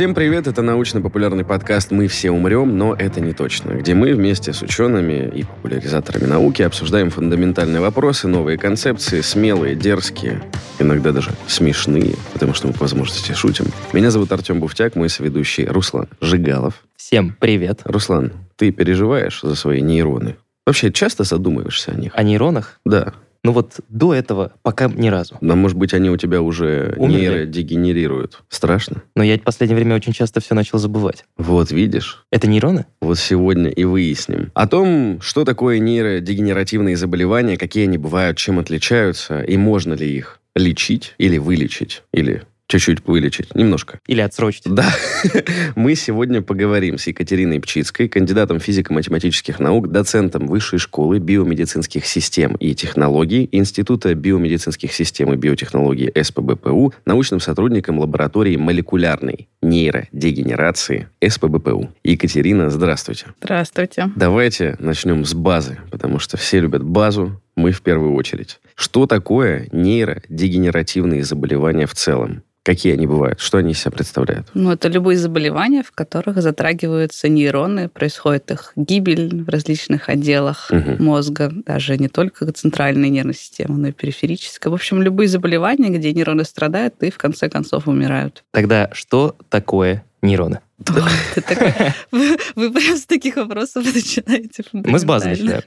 Всем привет, это научно-популярный подкаст «Мы все умрем, но это не точно», где мы вместе с учеными и популяризаторами науки обсуждаем фундаментальные вопросы, новые концепции, смелые, дерзкие, иногда даже смешные, потому что мы по возможности шутим. Меня зовут Артем Буфтяк, мой соведущий Руслан Жигалов. Всем привет. Руслан, ты переживаешь за свои нейроны? Вообще часто задумываешься о них? О нейронах? Да. Ну вот до этого пока ни разу. Но, может быть, они у тебя уже Умерли. нейродегенерируют. Страшно? Но я в последнее время очень часто все начал забывать. Вот видишь? Это нейроны? Вот сегодня и выясним. О том, что такое нейродегенеративные заболевания, какие они бывают, чем отличаются, и можно ли их лечить или вылечить, или чуть-чуть вылечить, немножко. Или отсрочить? Да, мы сегодня поговорим с Екатериной Пчицкой, кандидатом физико-математических наук, доцентом Высшей школы биомедицинских систем и технологий Института биомедицинских систем и биотехнологий СПБПУ, научным сотрудником лаборатории молекулярной нейродегенерации СПБПУ. Екатерина, здравствуйте. Здравствуйте. Давайте начнем с базы, потому что все любят базу, мы в первую очередь. Что такое нейродегенеративные заболевания в целом? Какие они бывают? Что они из себя представляют? Ну, это любые заболевания, в которых затрагиваются нейроны, происходит их гибель в различных отделах Мгм. мозга, даже не только центральной нервной системы, но и периферической. В общем, любые заболевания, где нейроны страдают и в конце концов умирают. Тогда что такое нейроны? Такой- Вы вы прям с таких вопросов начинаете. Мы с базы фундаментально.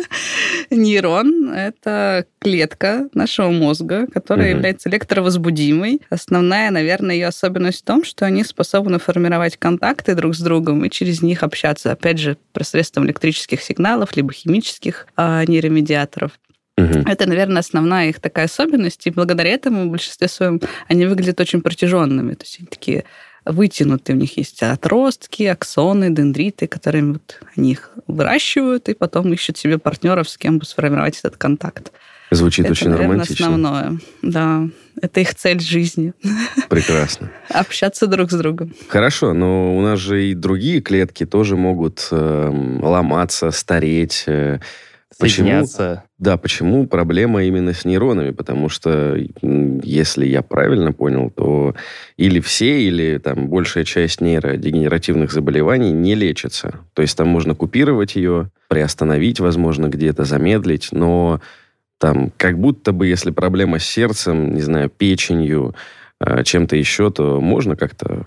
Нейрон — это клетка нашего мозга, которая является электровозбудимой. Основная, наверное, ее особенность в том, что они способны формировать контакты друг с другом и через них общаться, опять же, посредством электрических сигналов, либо химических а, нейромедиаторов. Мгм. Это, наверное, основная их такая особенность, и благодаря этому в большинстве своем они выглядят очень протяженными. То есть они такие вытянутые, у них есть отростки, аксоны, дендриты, которыми вот они их выращивают, и потом ищут себе партнеров, с кем бы сформировать этот контакт. Звучит это, очень наверное, романтично. основное. Да, это их цель жизни. Прекрасно. Общаться друг с другом. Хорошо, но у нас же и другие клетки тоже могут эм, ломаться, стареть. э. Почему? Соединяться. Да, почему проблема именно с нейронами? Потому что, если я правильно понял, то или все, или там большая часть нейродегенеративных заболеваний не лечится. То есть там можно купировать ее, приостановить, возможно, где-то замедлить, но там как будто бы, если проблема с сердцем, не знаю, печенью, э, чем-то еще, то можно как-то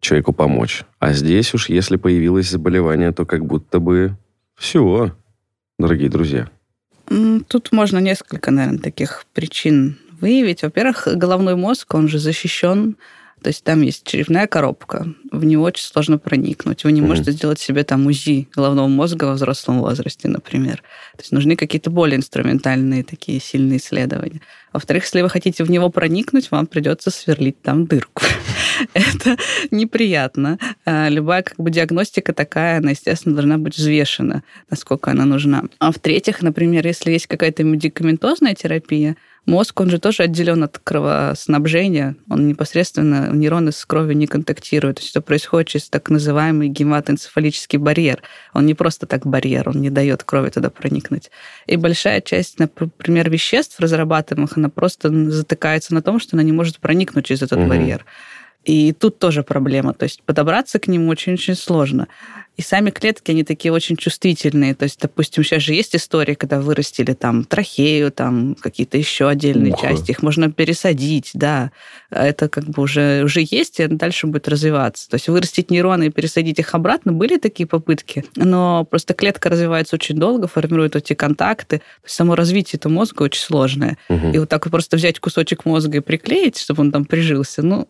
человеку помочь. А здесь уж, если появилось заболевание, то как будто бы все, дорогие друзья. Тут можно несколько, наверное, таких причин выявить. Во-первых, головной мозг, он же защищен, то есть там есть черепная коробка, в него очень сложно проникнуть. Вы не Мгм. можете сделать себе там УЗИ головного мозга во взрослом возрасте, например. То есть нужны какие-то более инструментальные такие сильные исследования. Во-вторых, если вы хотите в него проникнуть, вам придется сверлить там дырку. Это неприятно. А, Любая как бы диагностика такая, она, естественно, должна быть взвешена, насколько она нужна. А в-третьих, например, если есть какая-то медикаментозная терапия, мозг, он же тоже отделен от кровоснабжения, он непосредственно, нейроны с кровью не контактируют. То есть это происходит через так называемый гематоэнцефалический барьер. Он не просто так барьер, он не дает крови туда проникнуть. И большая часть, например, веществ разрабатываемых, она просто затыкается на том, что она не может проникнуть через этот Мгм. барьер. И тут тоже проблема. То есть подобраться к нему очень-очень сложно. И сами клетки, они такие очень чувствительные. То есть, допустим, сейчас же есть истории, когда вырастили там трахею, там какие-то еще отдельные Ух. части. Их можно пересадить, да. Это как бы уже, уже есть, и дальше будет развиваться. То есть вырастить нейроны и пересадить их обратно, были такие попытки. Но просто клетка развивается очень долго, формирует эти контакты. Само развитие этого мозга очень сложное. Мгм. И вот так вот просто взять кусочек мозга и приклеить, чтобы он там прижился, ну,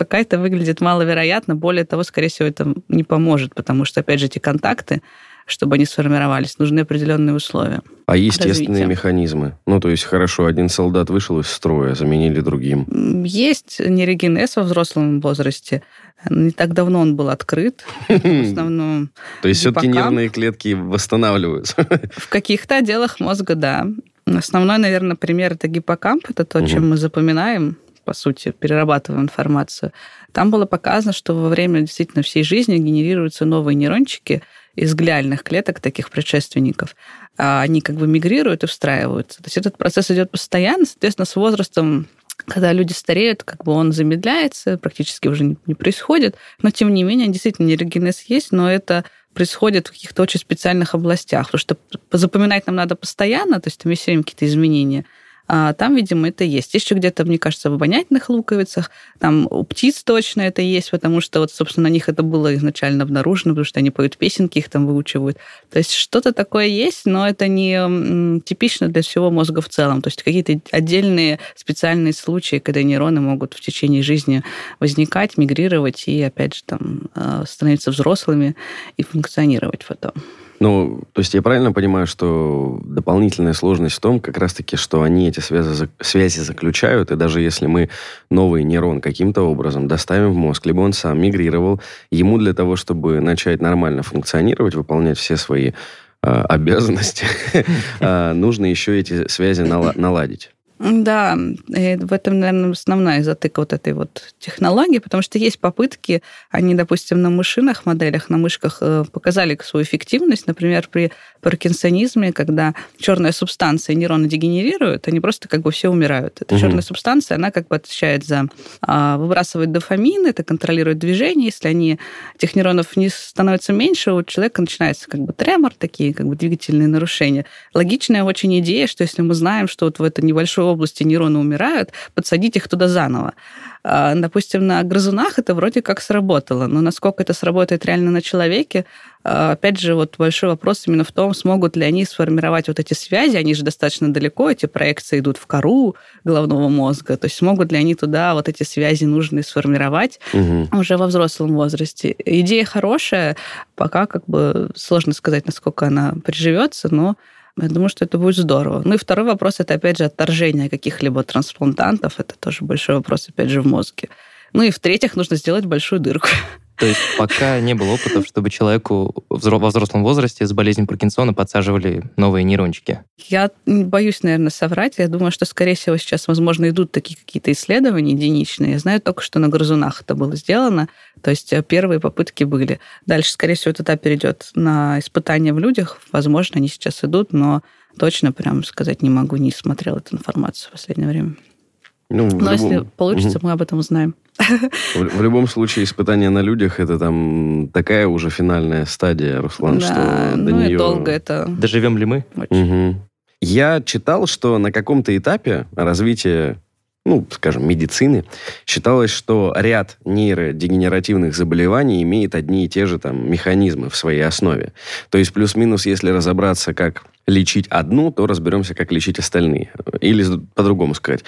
пока это выглядит маловероятно. Более того, скорее всего, это не поможет, потому что, опять же, эти контакты, чтобы они сформировались, нужны определенные условия. А естественные развития. механизмы? Ну, то есть, хорошо, один солдат вышел из строя, заменили другим. Есть нейрогенез во взрослом возрасте. Не так давно он был открыт. В основном То есть, все-таки нервные клетки восстанавливаются. в каких-то отделах мозга, да. Основной, наверное, пример это гиппокамп. Это то, чем мы запоминаем, по сути, перерабатываем информацию. Там было показано, что во время действительно всей жизни генерируются новые нейрончики из глиальных клеток, таких предшественников. А Они как бы мигрируют и встраиваются. То есть этот процесс идет постоянно, соответственно, с возрастом когда люди стареют, как бы он замедляется, практически уже не, не происходит. Но, тем не менее, действительно, нейрогенез есть, но это происходит в каких-то очень специальных областях, потому что запоминать нам надо постоянно, то есть там есть все время какие-то изменения. А там, видимо, это есть. Еще где-то, мне кажется, в обонятельных луковицах. Там у птиц точно это есть, потому что, вот, собственно, на них это было изначально обнаружено, потому что они поют песенки, их там выучивают. То есть что-то такое есть, но это не типично для всего мозга в целом. То есть какие-то отдельные специальные случаи, когда нейроны могут в течение жизни возникать, мигрировать и, опять же, там, э, становиться взрослыми и функционировать потом. Ну, то есть я правильно понимаю, что дополнительная сложность в том, как раз-таки, что они эти связи, связи заключают, и даже если мы новый нейрон каким-то образом доставим в мозг, либо он сам мигрировал, ему для того, чтобы начать нормально функционировать, выполнять все свои э, обязанности, а, нужно еще эти связи наладить. Да, и в этом, наверное, основная затыка вот этой вот технологии, потому что есть попытки, они, допустим, на мышиных моделях, на мышках э, показали свою эффективность, например, при паркинсонизме, когда черная субстанция нейроны дегенерируют, они просто как бы все умирают. Эта угу. черная субстанция, она как бы отвечает за а, выбрасывает дофамин, это контролирует движение. Если они, этих нейронов не становится меньше, у человека начинается как бы тремор, такие как бы двигательные нарушения. Логичная очень идея, что если мы знаем, что вот в этой небольшой области нейроны умирают, подсадить их туда заново. А, допустим, на грызунах это вроде как сработало, но насколько это сработает реально на человеке, а, опять же, вот большой вопрос именно в том, смогут ли они сформировать вот эти связи, они же достаточно далеко, эти проекции идут в кору головного мозга, то есть смогут ли они туда вот эти связи нужные сформировать угу. уже во взрослом возрасте. Идея хорошая, пока как бы сложно сказать, насколько она приживется, но я думаю, что это будет здорово. Ну и второй вопрос – это, опять же, отторжение каких-либо трансплантантов. Это тоже большой вопрос, опять же, в мозге. Ну и в-третьих, нужно сделать большую дырку. То есть пока не было опытов, чтобы человеку во взрослом возрасте с болезнью Паркинсона подсаживали новые нейрончики? Я боюсь, наверное, соврать. Я думаю, что, скорее всего, сейчас, возможно, идут такие какие-то исследования единичные. Я знаю только, что на грызунах это было сделано. То есть э, первые попытки были. Дальше, скорее всего, это перейдет на испытания в людях. Возможно, они сейчас идут, но точно прям сказать не могу, не смотрел эту информацию в последнее время. Ну, Но любом... если получится, угу. мы об этом узнаем. В, в любом случае, испытание на людях это там такая уже финальная стадия, Руслан, да, что ну до нее... долго это... Доживем ли мы? Угу. Я читал, что на каком-то этапе развития ну, скажем, медицины, считалось, что ряд нейродегенеративных заболеваний имеет одни и те же там механизмы в своей основе. То есть плюс-минус, если разобраться, как лечить одну, то разберемся, как лечить остальные. Или по-другому сказать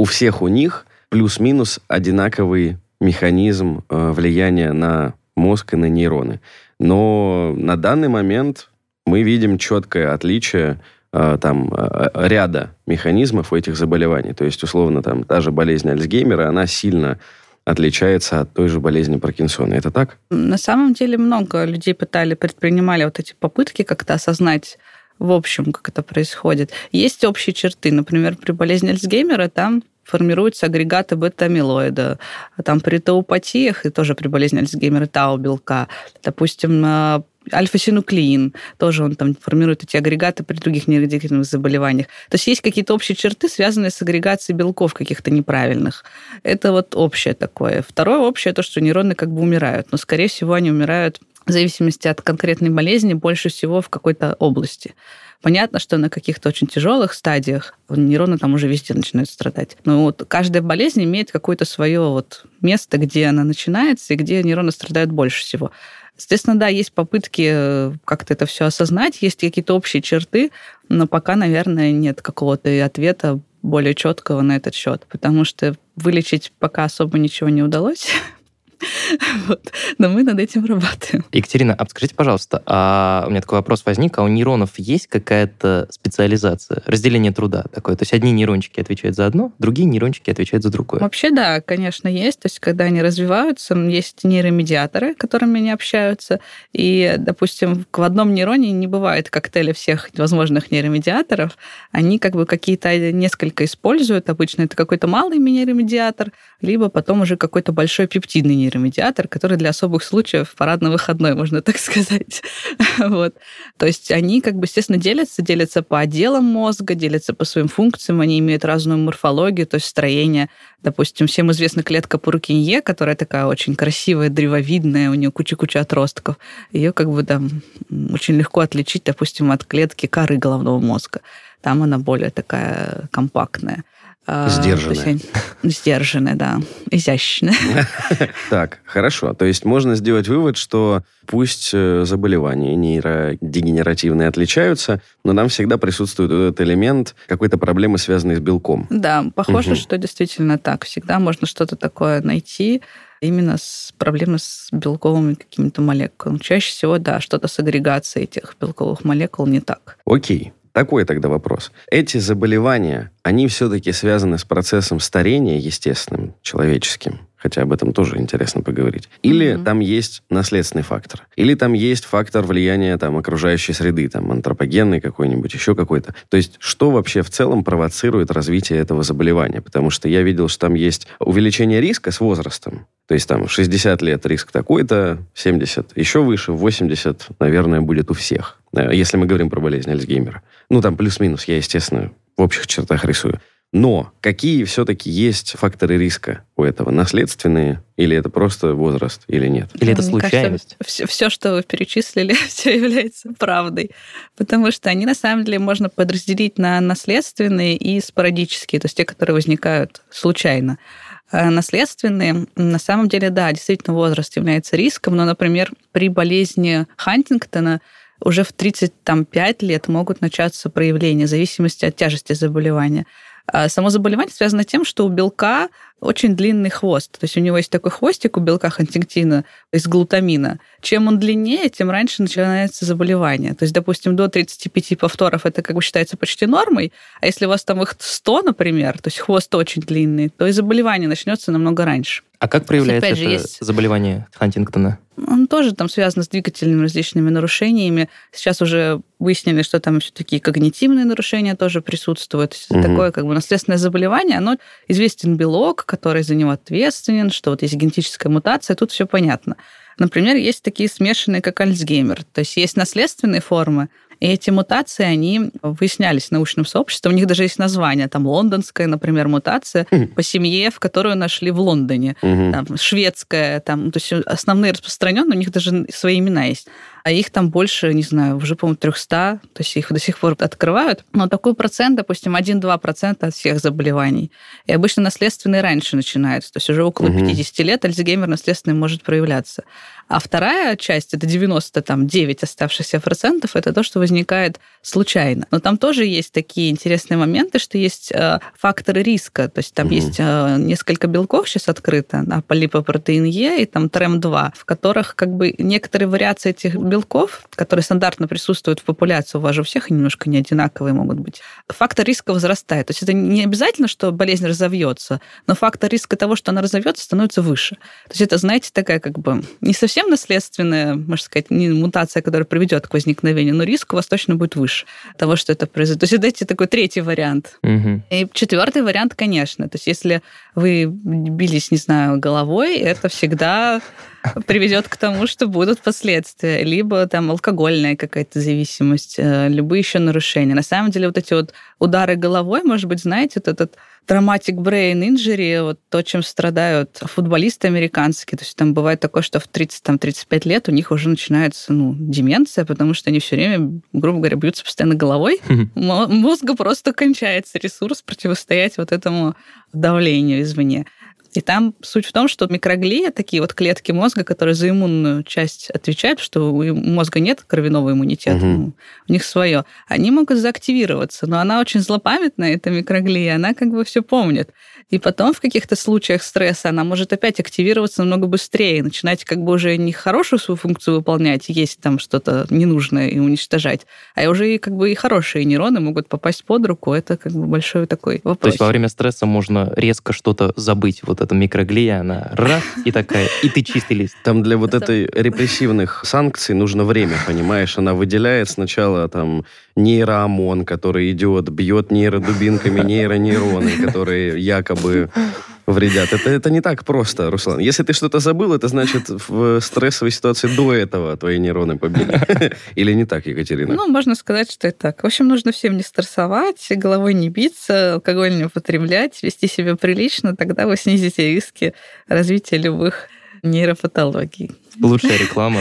у всех у них плюс-минус одинаковый механизм э, влияния на мозг и на нейроны. Но на данный момент мы видим четкое отличие э, там, э, ряда механизмов у этих заболеваний. То есть, условно, там, та же болезнь Альцгеймера, она сильно отличается от той же болезни Паркинсона. Это так? На самом деле много людей пытали, предпринимали вот эти попытки как-то осознать в общем, как это происходит. Есть общие черты. Например, при болезни Альцгеймера там формируются агрегаты бета-амилоида. Там при таупатиях, и тоже при болезни Альцгеймера, тау-белка, допустим, э, альфа-синуклеин, тоже он там формирует эти агрегаты при других нейродегенеративных заболеваниях. То есть есть какие-то общие черты, связанные с агрегацией белков каких-то неправильных. Это вот общее такое. Второе общее, то, что нейроны как бы умирают, но, скорее всего, они умирают в зависимости от конкретной болезни больше всего в какой-то области. Понятно, что на каких-то очень тяжелых стадиях нейроны там уже везде начинают страдать. Но вот каждая болезнь имеет какое-то свое вот место, где она начинается и где нейроны страдают больше всего. Естественно, да, есть попытки э, как-то это все осознать, есть какие-то общие черты, но пока, наверное, нет какого-то ответа более четкого на этот счет, потому что вылечить пока особо ничего не удалось. Вот. Но мы над этим работаем. Екатерина, а скажите, пожалуйста, а у меня такой вопрос возник, а у нейронов есть какая-то специализация, разделение труда такое? То есть одни нейрончики отвечают за одно, другие нейрончики отвечают за другое? Вообще, да, конечно, есть. То есть когда они развиваются, есть нейромедиаторы, которыми они общаются, и, допустим, в одном нейроне не бывает коктейля всех возможных нейромедиаторов, они как бы какие-то несколько используют, обычно это какой-то малый нейромедиатор, либо потом уже какой-то большой пептидный нейромедиатор нейромедиатор, который для особых случаев парадно-выходной, можно так сказать. вот. То есть они, как бы, естественно, делятся, делятся по отделам мозга, делятся по своим функциям, они имеют разную морфологию, то есть строение. Допустим, всем известна клетка Пуркинье, которая такая очень красивая, древовидная, у нее куча-куча отростков. Ее как бы там очень легко отличить, допустим, от клетки коры головного мозга. Там она более такая компактная. А, сдержанная. Сдержанная, да. Изящная. Так, хорошо. То есть можно сделать вывод, что пусть э, заболевания нейродегенеративные отличаются, но нам всегда присутствует этот элемент какой-то проблемы, связанной с белком. Да, похоже, что действительно так. Всегда можно что-то такое найти именно с проблемой с белковыми какими-то молекулами. Чаще всего, да, что-то с агрегацией этих белковых молекул не так. Окей. Такой тогда вопрос. Эти заболевания, они все-таки связаны с процессом старения естественным, человеческим, хотя об этом тоже интересно поговорить. Или mm-hmm. там есть наследственный фактор. Или там есть фактор влияния там, окружающей среды, там, антропогенный какой-нибудь, еще какой-то. То есть, что вообще в целом провоцирует развитие этого заболевания? Потому что я видел, что там есть увеличение риска с возрастом. То есть там 60 лет риск такой-то, 70 еще выше, 80, наверное, будет у всех. Э, если мы говорим про болезнь Альцгеймера. Ну, там плюс-минус, я, естественно, в общих чертах рисую. Но какие все-таки есть факторы риска у этого? Наследственные? Или это просто возраст? Или нет? Или это случайность? Кажется, все, все, что вы перечислили, все является правдой. Потому что они, на самом деле, можно подразделить на наследственные и спорадические, то есть те, которые возникают случайно. А наследственные, на самом деле, да, действительно возраст является риском, но, например, при болезни Хантингтона уже в 35 лет могут начаться проявления в зависимости от тяжести заболевания. А само заболевание связано тем, что у белка очень длинный хвост. То есть у него есть такой хвостик у белка хантингтина из глутамина. Чем он длиннее, тем раньше начинается заболевание. То есть, допустим, до 35 повторов это как бы считается почти нормой, а если у вас там их 100, например, то есть хвост очень длинный, то и заболевание начнется намного раньше. А как проявляется это есть... заболевание Хантингтона? Он тоже там связан с двигательными различными нарушениями. Сейчас уже выяснили, что там все такие когнитивные нарушения тоже присутствуют. Угу. Такое как бы наследственное заболевание, оно известен белок, который за него ответственен, что вот есть генетическая мутация, тут все понятно. Например, есть такие смешанные, как Альцгеймер. То есть есть наследственные формы, и эти мутации, они выяснялись научным сообществом. У них даже есть название. Там лондонская, например, мутация по семье, в которую нашли в Лондоне. Там, шведская, там, то есть основные распространенные, у них даже свои имена есть а их там больше, не знаю, уже, по-моему, 300, то есть их до сих пор открывают. Но такой процент, допустим, 1-2% от всех заболеваний. И обычно наследственные раньше начинаются, то есть уже около угу. 50 лет Альцгеймер наследственный может проявляться. А вторая часть, это 99 оставшихся процентов, это то, что возникает случайно. Но там тоже есть такие интересные моменты, что есть э, факторы риска. То есть там угу. есть э, несколько белков сейчас открыто, да, полипопротеин Е и там ТРЕМ-2, в которых как бы некоторые вариации этих белков, которые стандартно присутствуют в популяции, у вас же у всех немножко не одинаковые могут быть, фактор риска возрастает. То есть это не обязательно, что болезнь разовьется, но фактор риска того, что она разовьется, становится выше. То есть это, знаете, такая как бы не совсем наследственная, можно сказать, не мутация, которая приведет к возникновению, но риск у вас точно будет выше того, что это произойдет. То есть это такой третий вариант. Угу. И четвертый вариант, конечно. То есть если вы бились, не знаю, головой, это всегда приведет к тому, что будут последствия. Либо там алкогольная какая-то зависимость, э, любые еще нарушения. На самом деле вот эти вот удары головой, может быть, знаете, вот этот traumatic brain injury, вот то, чем страдают футболисты американские. То есть там бывает такое, что в 30-35 лет у них уже начинается ну, деменция, потому что они все время, грубо говоря, бьются постоянно головой. Мозга просто кончается ресурс противостоять вот этому давлению извне. И там суть в том, что микроглия, такие вот клетки мозга, которые за иммунную часть отвечают, что у мозга нет кровяного иммунитета, угу. у них свое, они могут заактивироваться. Но она очень злопамятная, эта микроглия, она как бы все помнит. И потом в каких-то случаях стресса она может опять активироваться намного быстрее, начинать как бы уже не хорошую свою функцию выполнять, есть там что-то ненужное и уничтожать, а уже и как бы и хорошие нейроны могут попасть под руку. Это как бы большой такой вопрос. То есть во время стресса можно резко что-то забыть, вот эта микроглия, она раз и такая, и ты чистый лист. Там для вот этой репрессивных санкций нужно время, понимаешь? Она выделяет сначала там нейроомон, который идет, бьет нейродубинками нейронейроны, которые якобы вредят. Это, это не так просто, Руслан. Если ты что-то забыл, это значит в стрессовой ситуации до этого твои нейроны побили. Или не так, Екатерина? Ну, можно сказать, что это так. В общем, нужно всем не стрессовать, головой не биться, алкоголь не употреблять, вести себя прилично, тогда вы снизите риски развития любых нейропатологий. Лучшая реклама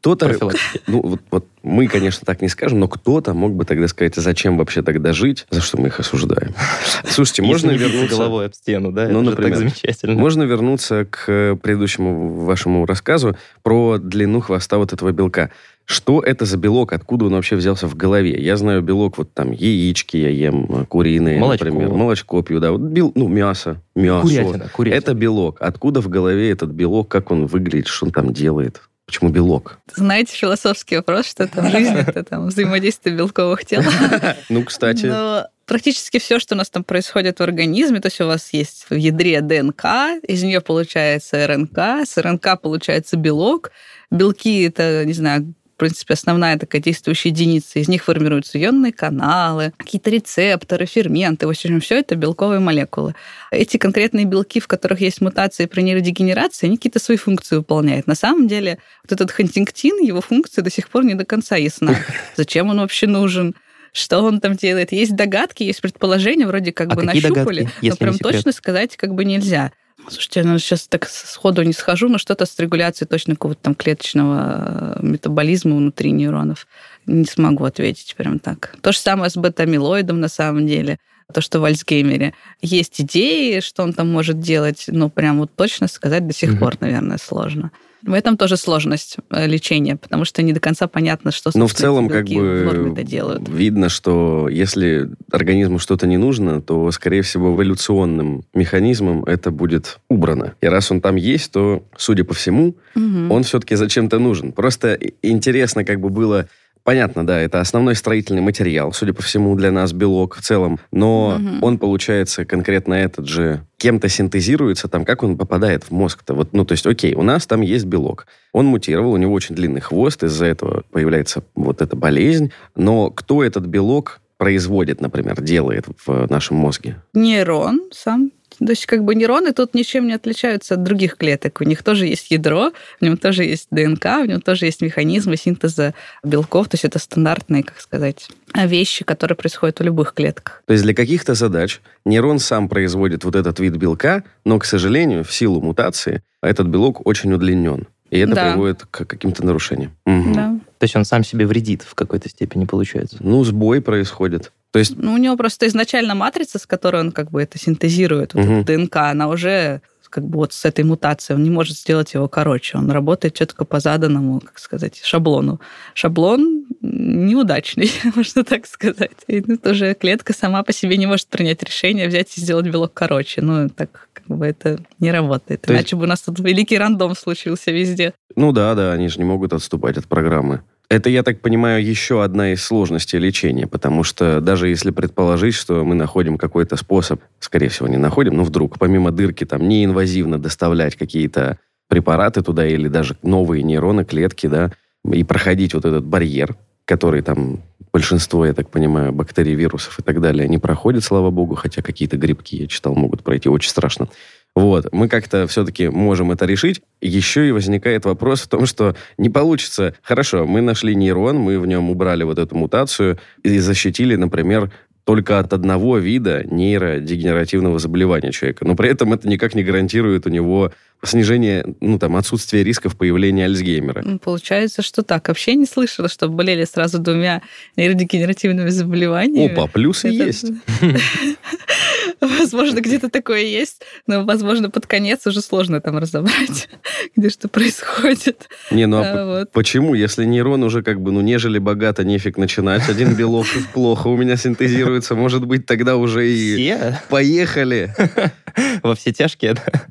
кто-то, ну вот, вот мы, конечно, так не скажем, но кто-то мог бы тогда сказать, а зачем вообще тогда жить, за что мы их осуждаем. Слушайте, можно вернуться... головой об стену, да? Ну, например, так замечательно. Можно вернуться к предыдущему вашему рассказу про длину хвоста вот этого белка. Что это за белок? Откуда он вообще взялся в голове? Я знаю белок, вот там яички я ем, куриные, молочко. например. Молочко пью, да. Вот бел, ну, мясо, мясо. Курятина, курятина. Это белок. Откуда в голове этот белок, как он выглядит, что он там делает? Почему белок? Знаете философский вопрос, что там жизнь это там взаимодействие белковых тел. Ну, кстати. Но практически все, что у нас там происходит в организме, то есть у вас есть в ядре ДНК, из нее получается РНК, с РНК получается белок. Белки это, не знаю, в принципе, основная такая действующая единица. Из них формируются ионные каналы, какие-то рецепторы, ферменты. В общем, все это белковые молекулы. Эти конкретные белки, в которых есть мутации при нейродегенерации, они какие-то свои функции выполняют. На самом деле, вот этот хантингтин, его функция до сих пор не до конца ясна. Зачем он вообще нужен? что он там делает. Есть догадки, есть предположения, вроде как а бы нащупали, догадки, но прям точно сказать как бы нельзя. Слушайте, я ну, сейчас так сходу не схожу, но что-то с регуляцией точно какого-то там клеточного э, метаболизма внутри нейронов не смогу ответить прям так. То же самое с бета-амилоидом на самом деле то, что в Альцгеймере. Есть идеи, что он там может делать, но прям вот точно сказать до сих mm-hmm. пор, наверное, сложно. В этом тоже сложность э, лечения, потому что не до конца понятно, что Но в целом как бы видно, что если организму что-то не нужно, то, скорее всего, эволюционным механизмом это будет убрано. И раз он там есть, то, судя по всему, угу. он все-таки зачем-то нужен. Просто интересно как бы было Понятно, да, это основной строительный материал, судя по всему, для нас белок в целом, но угу. он, получается, конкретно этот же кем-то синтезируется, там, как он попадает в мозг-то? Вот, ну, то есть, окей, у нас там есть белок. Он мутировал, у него очень длинный хвост, из-за этого появляется вот эта болезнь, но кто этот белок производит, например, делает в нашем мозге? Нейрон сам то есть как бы нейроны тут ничем не отличаются от других клеток. У них тоже есть ядро, в нем тоже есть ДНК, в нем тоже есть механизмы синтеза белков. То есть это стандартные, как сказать, вещи, которые происходят в любых клетках. То есть для каких-то задач нейрон сам производит вот этот вид белка, но, к сожалению, в силу мутации этот белок очень удлинен. И это да. приводит к каким-то нарушениям. Угу. Да. То есть он сам себе вредит в какой-то степени, получается? Ну, сбой происходит. То есть... Ну, у него просто изначально матрица, с которой он как бы это синтезирует, вот угу. ДНК, она уже как бы вот с этой мутацией, он не может сделать его короче. Он работает четко по заданному, как сказать, шаблону. Шаблон неудачный, можно так сказать. И ну, тоже клетка сама по себе не может принять решение взять и сделать белок короче. Ну, так как бы это не работает. То Иначе есть... бы у нас тут великий рандом случился везде. Ну да, да, они же не могут отступать от программы. Это, я так понимаю, еще одна из сложностей лечения, потому что даже если предположить, что мы находим какой-то способ, скорее всего, не находим, но вдруг, помимо дырки, там, неинвазивно доставлять какие-то препараты туда или даже новые нейроны, клетки, да, и проходить вот этот барьер, который там большинство, я так понимаю, бактерий, вирусов и так далее не проходит, слава богу, хотя какие-то грибки, я читал, могут пройти, очень страшно. Вот, мы как-то все-таки можем это решить. Еще и возникает вопрос в том, что не получится. Хорошо, мы нашли нейрон, мы в нем убрали вот эту мутацию и защитили, например, только от одного вида нейродегенеративного заболевания человека. Но при этом это никак не гарантирует у него снижение, ну, там, отсутствие рисков появления Альцгеймера. Получается, что так. Вообще не слышала, что болели сразу двумя нейродегенеративными заболеваниями. Опа, плюсы это... есть. Возможно, где-то такое есть, но, возможно, под конец уже сложно там разобрать, где что происходит. Не, ну а, а вот. почему? Если нейрон уже как бы, ну, нежели богато, нефиг начинать. Один белок плохо у меня синтезируется. Может быть, тогда уже и все? поехали. Во все тяжкие, да?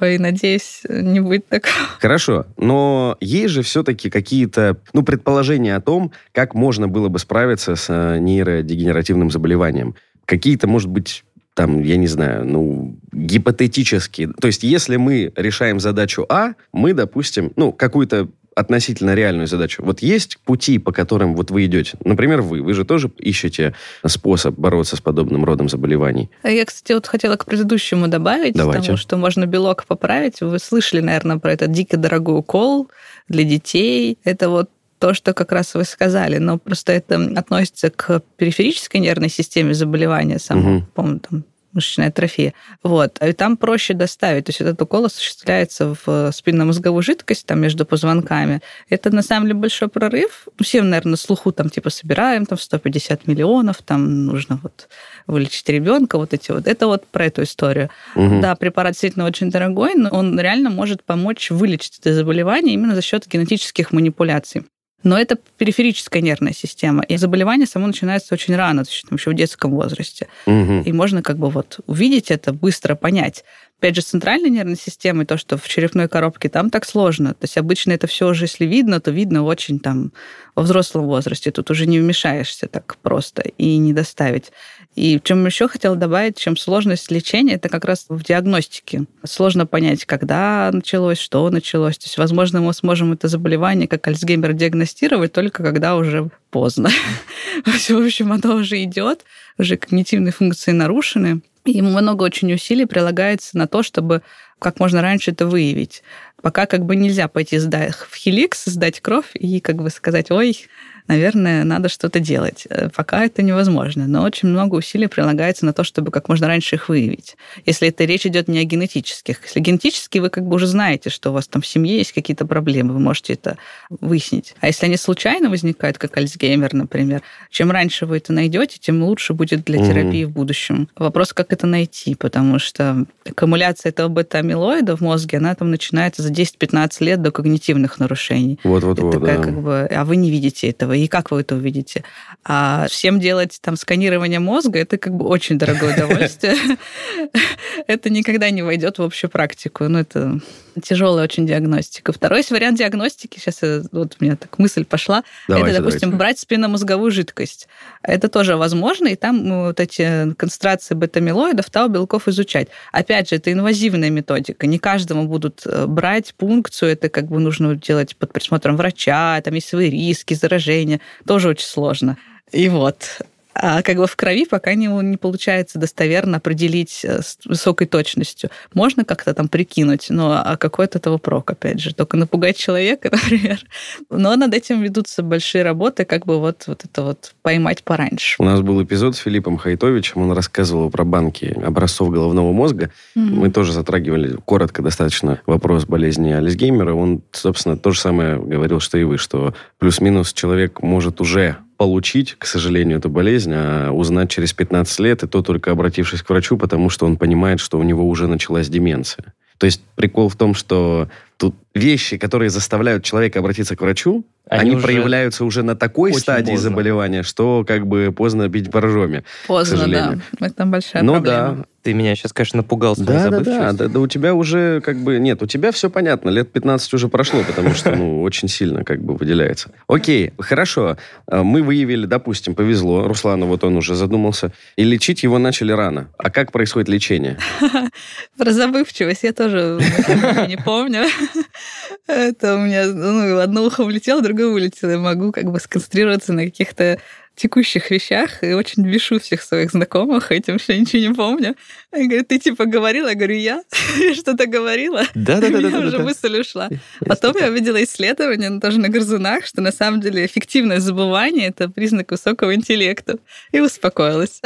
Ой, надеюсь, не будет такого. Хорошо, но есть же все-таки какие-то, ну, предположения о том, как можно было бы справиться с э, нейродегенеративным заболеванием. Какие-то, может быть, там, я не знаю, ну, гипотетические. То есть, если мы решаем задачу А, мы, допустим, ну, какую-то относительно реальную задачу. Вот есть пути, по которым вот вы идете. Например, вы. Вы же тоже ищете способ бороться с подобным родом заболеваний. А я, кстати, вот хотела к предыдущему добавить, Давайте. тому, что можно белок поправить. Вы слышали, наверное, про этот дико дорогой укол для детей. Это вот то, что как раз вы сказали, но просто это относится к периферической нервной системе заболевания, самому, угу. по-моему, там мышечная атрофия. Вот. И там проще доставить. То есть этот укол осуществляется в спинномозговую жидкость там между позвонками. Это на самом деле большой прорыв. Всем, наверное, на слуху там типа собираем там 150 миллионов, там нужно вот вылечить ребенка, вот эти вот. Это вот про эту историю. Угу. Да, препарат действительно очень дорогой, но он реально может помочь вылечить это заболевание именно за счет генетических манипуляций. Но это периферическая нервная система. И заболевание само начинается очень рано, то есть там, еще в детском возрасте. Угу. И можно как бы вот увидеть это, быстро понять. Опять же, с центральной нервной системой, то, что в черепной коробке, там так сложно. То есть обычно это все уже, если видно, то видно очень там во взрослом возрасте. Тут уже не вмешаешься так просто и не доставить. И чем еще хотела добавить, чем сложность лечения, это как раз в диагностике. Сложно понять, когда началось, что началось. То есть, возможно, мы сможем это заболевание, как Альцгеймер, диагностировать только когда уже поздно. В общем, оно уже идет, уже когнитивные функции нарушены. И много очень усилий прилагается на то, чтобы как можно раньше это выявить. Пока как бы нельзя пойти сдать в хеликс, сдать кровь и как бы сказать, ой, наверное, надо что-то делать. Э, пока это невозможно, но очень много усилий прилагается на то, чтобы как можно раньше их выявить. Если это речь идет не о генетических. Если генетически, вы как бы уже знаете, что у вас там в семье есть какие-то проблемы, вы можете это выяснить. А если они случайно возникают, как Альцгеймер, например, чем раньше вы это найдете, тем лучше будет для терапии mm-hmm. в будущем. Вопрос, как это найти, потому что аккумуляция этого бета-амилоида в мозге, она там начинается за 10-15 лет до когнитивных нарушений. Вот-вот-вот, да. как бы, а вы не видите этого и как вы это увидите. А всем делать там сканирование мозга, это как бы очень дорогое удовольствие. Это никогда не войдет в общую практику. Ну, это тяжелая очень диагностика. Второй вариант диагностики, сейчас вот у меня так мысль пошла, давайте, это, допустим, давайте. брать спинномозговую жидкость. Это тоже возможно, и там ну, вот эти концентрации бета-амилоидов, тау белков изучать. Опять же, это инвазивная методика. Не каждому будут э, брать пункцию, это как бы нужно делать под присмотром врача, там есть свои риски, заражения, тоже очень сложно. И вот, а как бы в крови пока не, не получается достоверно определить э, с высокой точностью. Можно как-то там прикинуть, но а какой от этого прок, опять же? Только напугать человека, например. Но над этим ведутся большие работы, как бы вот, вот это вот поймать пораньше. У нас был эпизод с Филиппом Хайтовичем, он рассказывал про банки образцов головного мозга. Mm-hmm. Мы тоже затрагивали коротко достаточно вопрос болезни Альцгеймера. Он, собственно, то же самое говорил, что и вы, что плюс-минус человек может уже получить, к сожалению, эту болезнь, а узнать через 15 лет, и то только обратившись к врачу, потому что он понимает, что у него уже началась деменция. То есть прикол в том, что тут вещи, которые заставляют человека обратиться к врачу, они, они уже проявляются уже на такой стадии поздно. заболевания, что как бы поздно бить боржоми. Поздно, да. Это большая ну, проблема. да. Ты меня сейчас, конечно, напугал своей да, да, да, да, да, у тебя уже как бы... Нет, у тебя все понятно. Лет 15 уже прошло, потому что, ну, очень сильно как бы выделяется. Окей, хорошо. А, мы выявили, допустим, повезло. Руслану вот он уже задумался. И лечить его начали рано. А как происходит лечение? Про забывчивость я тоже не помню. Это у меня ну, одно ухо улетело, другое вылетело. Я могу как бы сконцентрироваться на каких-то текущих вещах и очень бешу всех своих знакомых этим, что я ничего не помню. Они говорят, ты типа говорила? Я говорю, я? я что-то говорила? Да, да, да. У меня уже мысль ушла. Потом я увидела исследование тоже на грызунах, что на самом деле эффективное забывание – это признак высокого интеллекта. И успокоилась.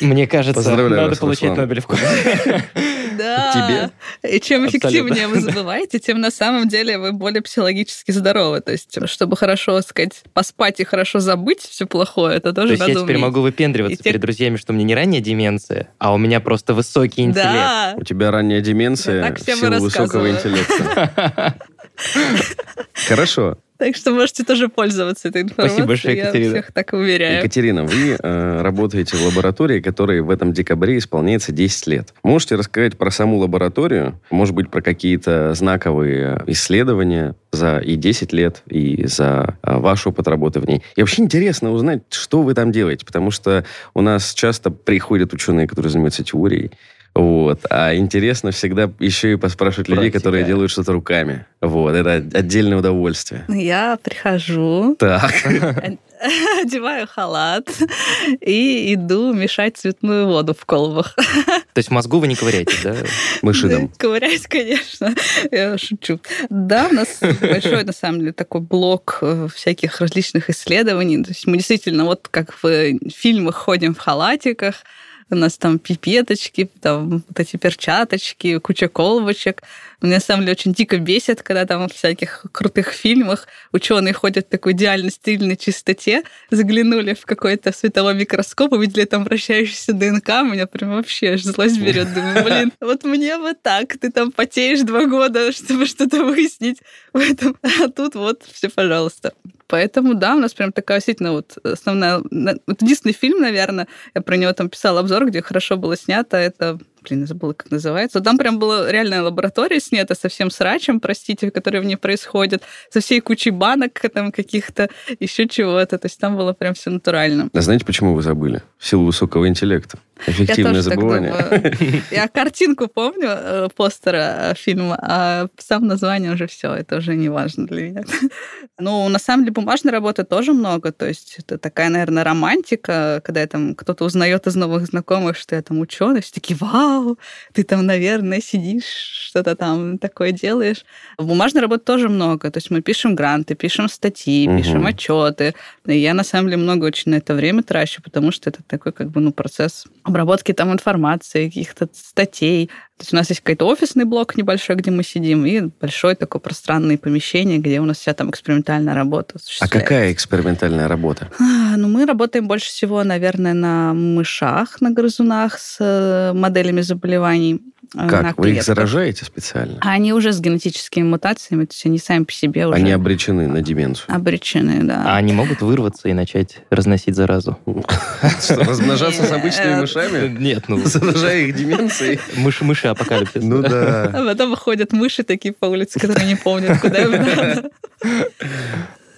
Мне кажется, надо получить Нобелевку. Да. Тебе? И чем эффективнее вы забываете, тем на самом деле вы более психологически здоровы. То есть, чтобы хорошо, сказать, поспать и хорошо забыть все плохое, это тоже То есть я теперь могу выпендриваться перед друзьями, что у меня не ранняя деменция, а у меня просто высокий интеллект. Да. У тебя ранняя деменция в силу высокого интеллекта. Хорошо. Так что можете тоже пользоваться этой информацией. Спасибо большое, Екатерина. Я всех так уверяю. Екатерина, вы э, работаете в лаборатории, которой в этом декабре исполняется 10 лет. Можете рассказать про саму лабораторию? Может быть, про какие-то знаковые исследования за и 10 лет, и за э, ваш опыт работы в ней? И вообще интересно узнать, что вы там делаете, потому что у нас часто приходят ученые, которые занимаются теорией, Вот. А интересно всегда еще и поспрашивать людей, Практика. которые делают что-то руками. Вот. Это отдельное удовольствие. Я прихожу, Так. одеваю халат и иду мешать цветную воду в колбах. То есть в мозгу вы не ковыряете, да? Мышином. Ковыряюсь, конечно. Я шучу. Да, у нас большой, на самом деле, такой блок э, всяких различных исследований. То есть мы действительно вот как в фильмах ходим в халатиках, у нас там пипеточки, там вот эти перчаточки, куча колбочек. Меня, на самом очень дико бесит, когда там в всяких крутых фильмах ученые ходят в такой идеально стильной чистоте, заглянули в какой-то световой микроскоп, увидели там вращающийся ДНК, меня прям вообще злость берет. Думаю, блин, вот мне вот так, ты там потеешь два года, чтобы что-то выяснить в этом, а тут вот все, пожалуйста. Поэтому, да, у нас прям такая действительно вот основная... Вот единственный фильм, наверное, я про него там писала обзор, где хорошо было снято, это блин, я забыла, как называется. Там прям была реальная лаборатория снята со всем срачем, простите, который в ней происходит, со всей кучей банок там каких-то, еще чего-то. То есть там было прям все натурально. А знаете, почему вы забыли? В силу высокого интеллекта. Эффективное я тоже забывание. Так думаю. Я картинку помню э, постера фильма, а сам название уже все, это уже не важно для меня. Ну, на самом деле, бумажной работы тоже много. То есть это такая, наверное, романтика, когда я, там кто-то узнает из новых знакомых, что я там ученый, все такие, вау, ты там, наверное, сидишь, что-то там такое делаешь. Бумажной работы тоже много. То есть мы пишем гранты, пишем статьи, Мгм. пишем отчеты. И я, на самом деле, много очень на это время трачу, потому что это такой, как бы, ну, процесс обработки там информации, каких-то статей. То есть у нас есть какой-то офисный блок небольшой, где мы сидим, и большое такое пространное помещение, где у нас вся там экспериментальная работа А осуществляется. какая экспериментальная работа? А, Ну, мы работаем больше всего, наверное, на мышах, на грызунах с э, моделями заболеваний. Э, на Как? Вы их заражаете специально? А они уже с генетическими мутациями, то есть они сами по себе уже Они обречены на деменцию. обречены, да. А они могут вырваться и начать разносить заразу? Что, размножаться с обычными Нет. мышами? Нет, ну, Заражая их деменцией? мыши, мыши апокалипсис. Ну да. А потом выходят мыши такие по улице, которые не помнят, куда им надо.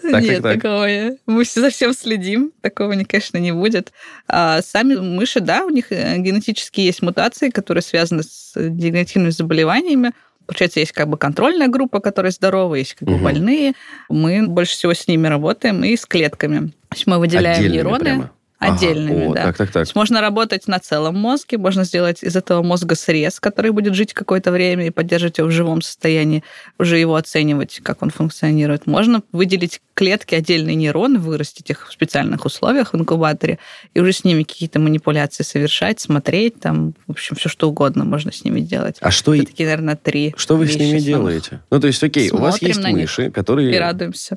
так, Нет, так. такого не- мы все за всем следим, такого, не, конечно, не будет. А сами мыши, да, у них э, генетически есть мутации, которые связаны с дегенеративными заболеваниями. Получается, есть как бы контрольная группа, которая здорова, есть как бы Мгм. больные. Мы больше всего с ними работаем и с клетками. То есть мы выделяем Отдельными нейроны прямо? Ага, отдельными, о, да. Так, так, То так. есть можно работать на целом мозге, можно сделать из этого мозга срез, который будет жить какое-то время и поддерживать его в живом состоянии, уже его оценивать, как он функционирует. Можно выделить клетки, отдельные нейроны, вырастить их в специальных условиях в инкубаторе, и уже с ними какие-то манипуляции совершать, смотреть, там, в общем, все что угодно можно с ними делать. А что, Это и- такие, наверное, три что вы с ними делаете? Ну, то есть, окей, у вас Смотрим есть на них мыши, И которые... радуемся.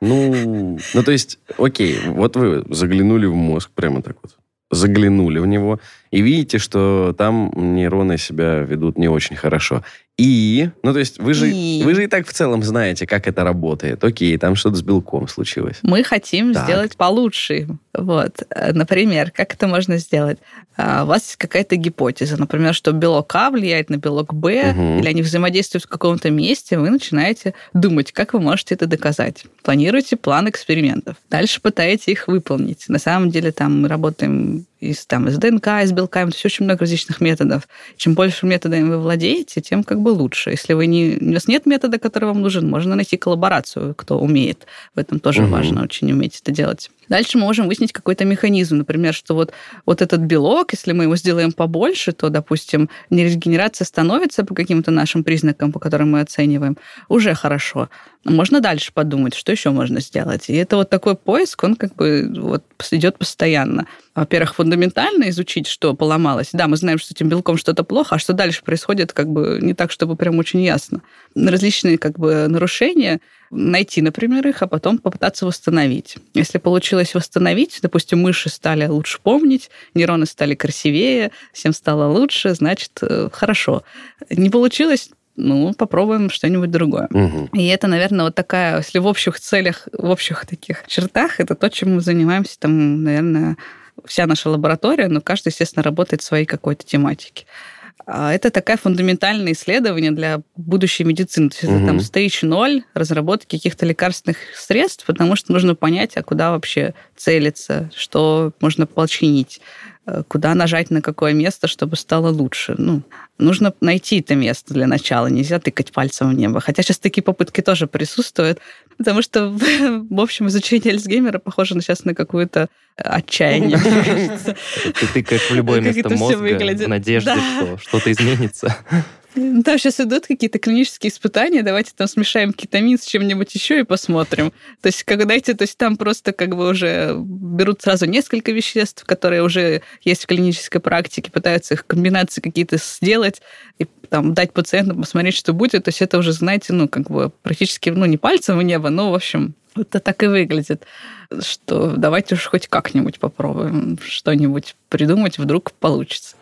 Ну, ну, то есть, окей, вот вы заглянули в мозг прямо так вот, заглянули в него, и видите, что там нейроны себя ведут не очень хорошо. И, ну, то есть, вы же, И? вы же и так в целом знаете, как это работает. Окей, там что-то с белком случилось. Мы хотим Так. сделать получше. Вот. Э, Например, как это можно сделать? А, У вас есть какая-то гипотеза, например, что белок А влияет на белок Б, Мгм. или они взаимодействуют в каком-то месте, вы начинаете думать, как вы можете это доказать. Планируете план экспериментов. Дальше пытаетесь их выполнить. На самом деле там мы работаем из, там, из ДНК, из белками, то есть очень много различных методов. Чем больше методами вы владеете, тем как бы лучше. Если вы не, у вас нет метода, который вам нужен, можно найти коллаборацию, кто умеет. В этом тоже Мгм. важно очень уметь это делать. Дальше мы можем выяснить какой-то механизм. Например, что вот, вот этот белок, если мы его сделаем побольше, то, допустим, нейрогенерация становится по каким-то нашим признакам, по которым мы оцениваем, уже хорошо. Можно дальше подумать, что еще можно сделать. И это вот такой поиск, он как бы вот идет постоянно. Во-первых, фундаментально изучить, что поломалось. Да, мы знаем, что этим белком что-то плохо, а что дальше происходит, как бы не так, чтобы прям очень ясно. Различные как бы нарушения, найти, например, их, а потом попытаться восстановить. Если получилось восстановить, допустим, мыши стали лучше помнить, нейроны стали красивее, всем стало лучше, значит, э, хорошо. Не получилось, ну, попробуем что-нибудь другое. Мгм. И это, наверное, вот такая, если в общих целях, в общих таких чертах, это то, чем мы занимаемся, там, наверное, вся наша лаборатория, но каждый, естественно, работает в своей какой-то тематике. А Это такая фундаментальное исследование для будущей медицины. То есть это Мгм. там stage 0 разработки каких-то лекарственных средств, потому что нужно понять, а куда вообще целиться, что можно починить. Э, куда нажать на какое место, чтобы стало лучше. Ну, нужно найти это место для начала, нельзя тыкать пальцем в небо. Хотя сейчас такие попытки тоже присутствуют, потому что, в общем, изучение Альцгеймера похоже сейчас на какое-то отчаяние. Ты тыкаешь в любое место мозга в надежде, что что-то изменится. Ну, там сейчас идут какие-то клинические испытания, давайте там смешаем кетамин с чем-нибудь еще и посмотрим. То есть, когда эти, то есть там просто как бы уже берут сразу несколько веществ, которые уже есть в клинической практике, пытаются их комбинации какие-то сделать и там дать пациенту посмотреть, что будет. То есть это уже, знаете, ну, как бы практически, ну, не пальцем в небо, но, в общем, это так и выглядит, что давайте уж хоть как-нибудь попробуем что-нибудь придумать, вдруг получится.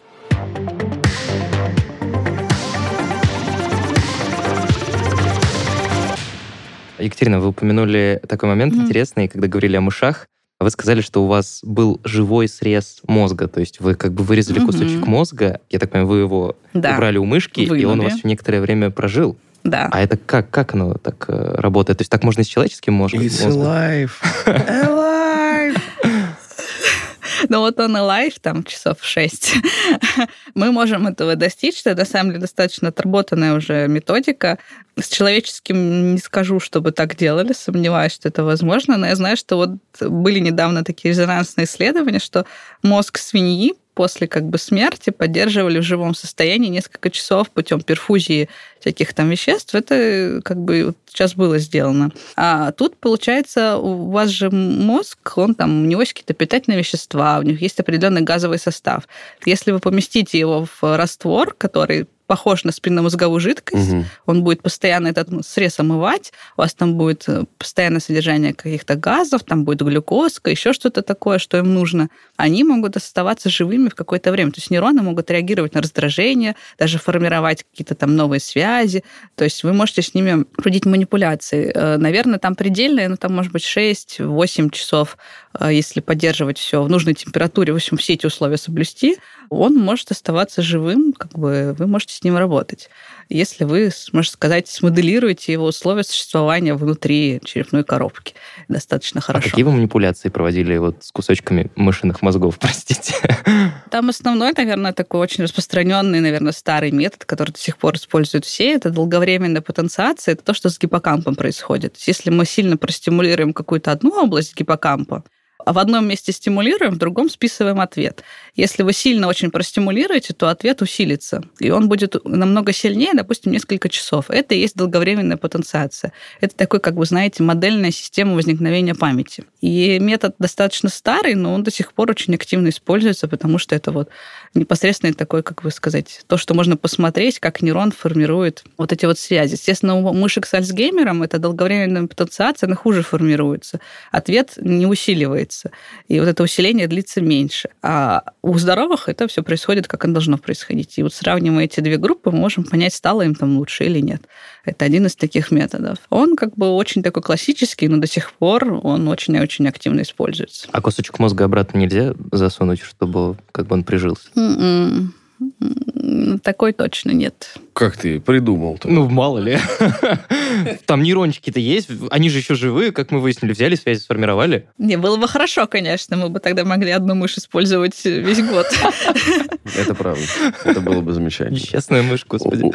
Екатерина, вы упомянули такой момент mm-hmm. интересный, когда говорили о мышах. Вы сказали, что у вас был живой срез мозга, то есть вы как бы вырезали mm-hmm. кусочек мозга, я так понимаю, вы его да. убрали у мышки, Вынули. и он у вас некоторое время прожил. Да. А это как, как оно так э, работает? То есть так можно и с человеческим мозгом? It's alive. Но вот он и лайф, там часов 6. Мы можем этого достичь, это на самом деле достаточно отработанная уже методика. С человеческим не скажу, чтобы так делали, сомневаюсь, что это возможно, но я знаю, что вот были недавно такие резонансные исследования, что мозг свиньи после как бы смерти поддерживали в живом состоянии несколько часов путем перфузии всяких там веществ. Это как бы вот сейчас было сделано. А тут, получается, у вас же мозг, он там, у него есть какие-то питательные вещества, у них есть определенный газовый состав. Если вы поместите его в раствор, который похож на спинномозговую жидкость, угу. он будет постоянно этот срез омывать, у вас там будет э, постоянное содержание каких-то газов, там будет глюкозка, еще что-то такое, что им нужно. Они могут оставаться живыми в какое-то время. То есть нейроны могут реагировать на раздражение, даже формировать какие-то там новые связи. То есть вы можете с ними проводить манипуляции. Э, наверное, там предельные, ну там может быть 6-8 часов, если поддерживать все в нужной температуре, в общем, все эти условия соблюсти, он может оставаться живым, как бы вы можете с ним работать. Если вы, можно сказать, смоделируете его условия существования внутри черепной коробки достаточно хорошо. А какие вы манипуляции проводили вот с кусочками мышиных мозгов, простите? Там основной, наверное, такой очень распространенный, наверное, старый метод, который до сих пор используют все, это долговременная потенциация, это то, что с гиппокампом происходит. Если мы сильно простимулируем какую-то одну область гиппокампа, а в одном месте стимулируем, в другом списываем ответ. Если вы сильно очень простимулируете, то ответ усилится, и он будет намного сильнее, допустим, несколько часов. Это и есть долговременная потенциация. Это такой, как вы знаете, модельная система возникновения памяти. И метод достаточно старый, но он до сих пор очень активно используется, потому что это вот непосредственно такой, как вы сказать, то, что можно посмотреть, как нейрон формирует вот эти вот связи. Естественно, у мышек с Альцгеймером эта долговременная потенциация, она хуже формируется. Ответ не усиливается. И вот это усиление длится меньше. А у здоровых это все происходит, как оно должно происходить. И вот сравнивая эти две группы, мы можем понять, стало им там лучше или нет. Это один из таких методов. Он как бы очень такой классический, но до сих пор он очень-очень активно используется. А кусочек мозга обратно нельзя засунуть, чтобы как бы он прижился? Mm-mm. Такой точно нет. Как ты придумал? -то? Ну, мало ли. Там нейрончики-то есть, они же еще живые, как мы выяснили, взяли связи, сформировали. Не, было бы хорошо, конечно, мы бы тогда могли одну мышь использовать весь год. Это правда. Это было бы замечательно. Несчастная мышь, господи.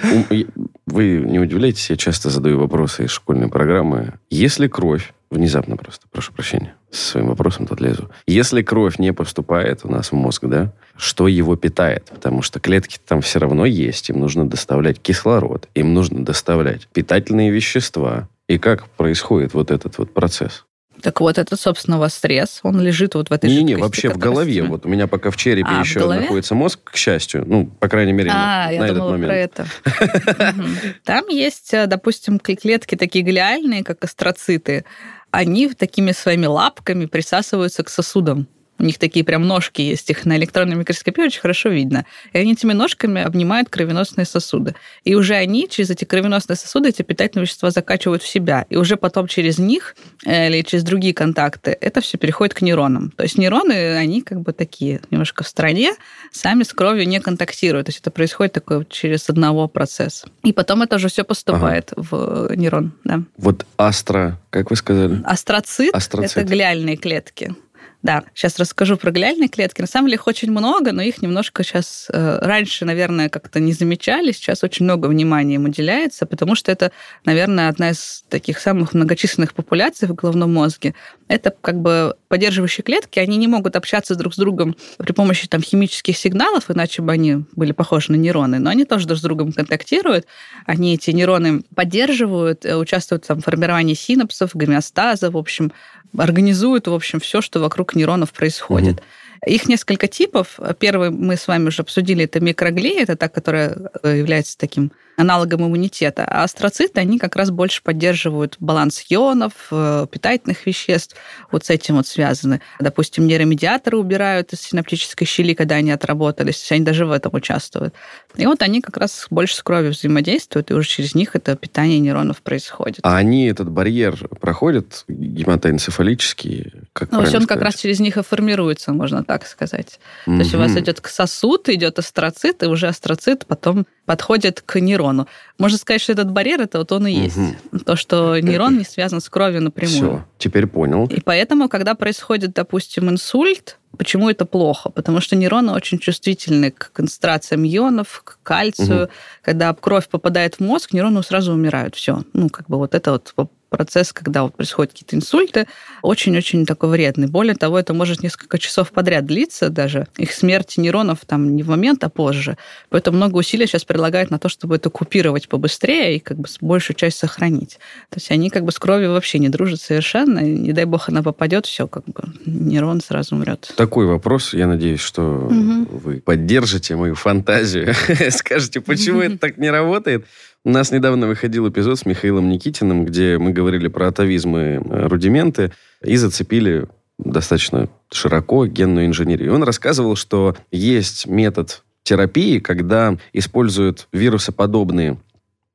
Вы не удивляйтесь, я часто задаю вопросы из школьной программы. Если кровь, внезапно просто, прошу прощения, со своим вопросом тут лезу. Если кровь не поступает у нас в мозг, да, что его питает? Потому что клетки там все равно есть, им нужно доставлять кислород, им нужно доставлять питательные вещества. И как происходит вот этот вот процесс? Так вот, это, собственно, у вас стресс, он лежит вот в этой Не-не, вообще в голове. Вот у меня пока в черепе а, еще находится мозг, к счастью. Ну, по крайней мере, а, на, я этот момент. про это. Там есть, э, допустим, клетки такие глиальные, как астроциты. Они такими своими лапками присасываются к сосудам. У них такие прям ножки есть, их на электронной микроскопии очень хорошо видно. И они этими ножками обнимают кровеносные сосуды. И уже они через эти кровеносные сосуды эти питательные вещества закачивают в себя. И уже потом через них э, или через другие контакты это все переходит к нейронам. То есть нейроны, они как бы такие немножко в стороне, сами с кровью не контактируют. То есть это происходит такое через одного процесса. И потом это уже все поступает ага. в нейрон. Да. Вот астро, как вы сказали? Астроцит, Астроцит. это глиальные клетки Да, сейчас расскажу про глиальные клетки. На самом деле их очень много, но их немножко сейчас... Э, раньше, наверное, как-то не замечали, сейчас очень много внимания им уделяется, потому что это, наверное, одна из таких самых многочисленных популяций в головном мозге. Это как бы поддерживающие клетки, они не могут общаться друг с другом при помощи там, химических сигналов, иначе бы они были похожи на нейроны, но они тоже друг с другом контактируют, они эти нейроны поддерживают, э, участвуют там, в формировании синапсов, гомеостаза, в общем, организуют, в общем, все, что вокруг нейронов происходит. Угу. Их несколько типов. Первый мы с вами уже обсудили, это микроглия, это та, которая э, является таким аналогом иммунитета. А астроциты, они как раз больше поддерживают баланс ионов, э, питательных веществ, вот с этим вот связаны. Допустим, нейромедиаторы убирают из синаптической щели, когда они отработались, они даже в этом участвуют. И вот они как раз больше с кровью взаимодействуют, и уже через них это питание нейронов происходит. А они этот барьер проходят гематоэнцефалический? Как ну, он сказать? как раз через них и формируется, можно так сказать. Mm-hmm. То есть у вас идет сосуд, идет астроцит, и уже астроцит потом подходит к нейрону. Можно сказать, что этот барьер, это вот он и есть. Угу. То, что нейрон не связан с кровью напрямую. Все, теперь понял. И поэтому, когда происходит, допустим, инсульт, Почему это плохо? Потому что нейроны очень чувствительны к концентрациям ионов, к кальцию. Угу. Когда кровь попадает в мозг, нейроны сразу умирают. Все. Ну, как бы вот это вот процесс, когда вот происходят какие-то инсульты, очень-очень такой вредный. Более того, это может несколько часов подряд длиться даже. Их смерть нейронов там не в момент, а позже. Поэтому много усилий сейчас предлагают на то, чтобы это купировать побыстрее и как бы большую часть сохранить. То есть они как бы с кровью вообще не дружат совершенно. И, не дай бог она попадет, все, как бы нейрон сразу умрет. Такой вопрос. Я надеюсь, что угу. вы поддержите мою фантазию. Скажете, почему это так не работает. У нас недавно выходил эпизод с Михаилом Никитиным, где мы говорили про атовизмы э, рудименты и зацепили достаточно широко генную инженерию. Он рассказывал, что есть метод терапии, когда используют вирусоподобные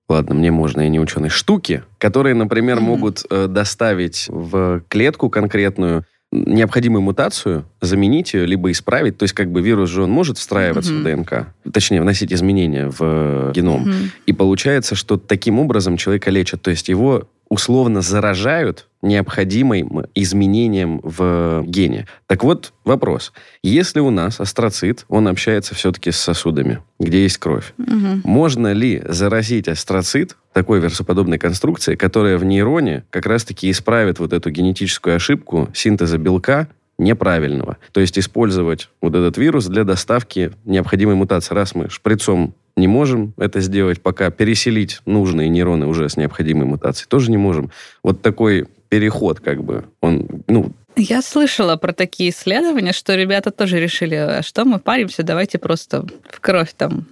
ладно, мне можно, я не ученый, штуки, которые, например, mm-hmm. могут э, доставить в клетку конкретную необходимую мутацию, заменить ее, либо исправить. То есть как бы вирус же он может встраиваться mm-hmm. в ДНК, точнее, вносить изменения в геном. Mm-hmm. И получается, что таким образом человека лечат. То есть его условно заражают необходимым изменением в гене. Так вот, вопрос. Если у нас астроцит, он общается все-таки с сосудами, где есть кровь, угу. можно ли заразить астроцит такой вирусоподобной конструкции, которая в нейроне как раз-таки исправит вот эту генетическую ошибку синтеза белка неправильного. То есть использовать вот этот вирус для доставки необходимой мутации. Раз мы шприцом не можем это сделать, пока переселить нужные нейроны уже с необходимой мутацией тоже не можем. Вот такой переход, как бы, он, ну, я слышала про такие исследования, что ребята тоже решили, а что мы паримся, давайте просто в кровь там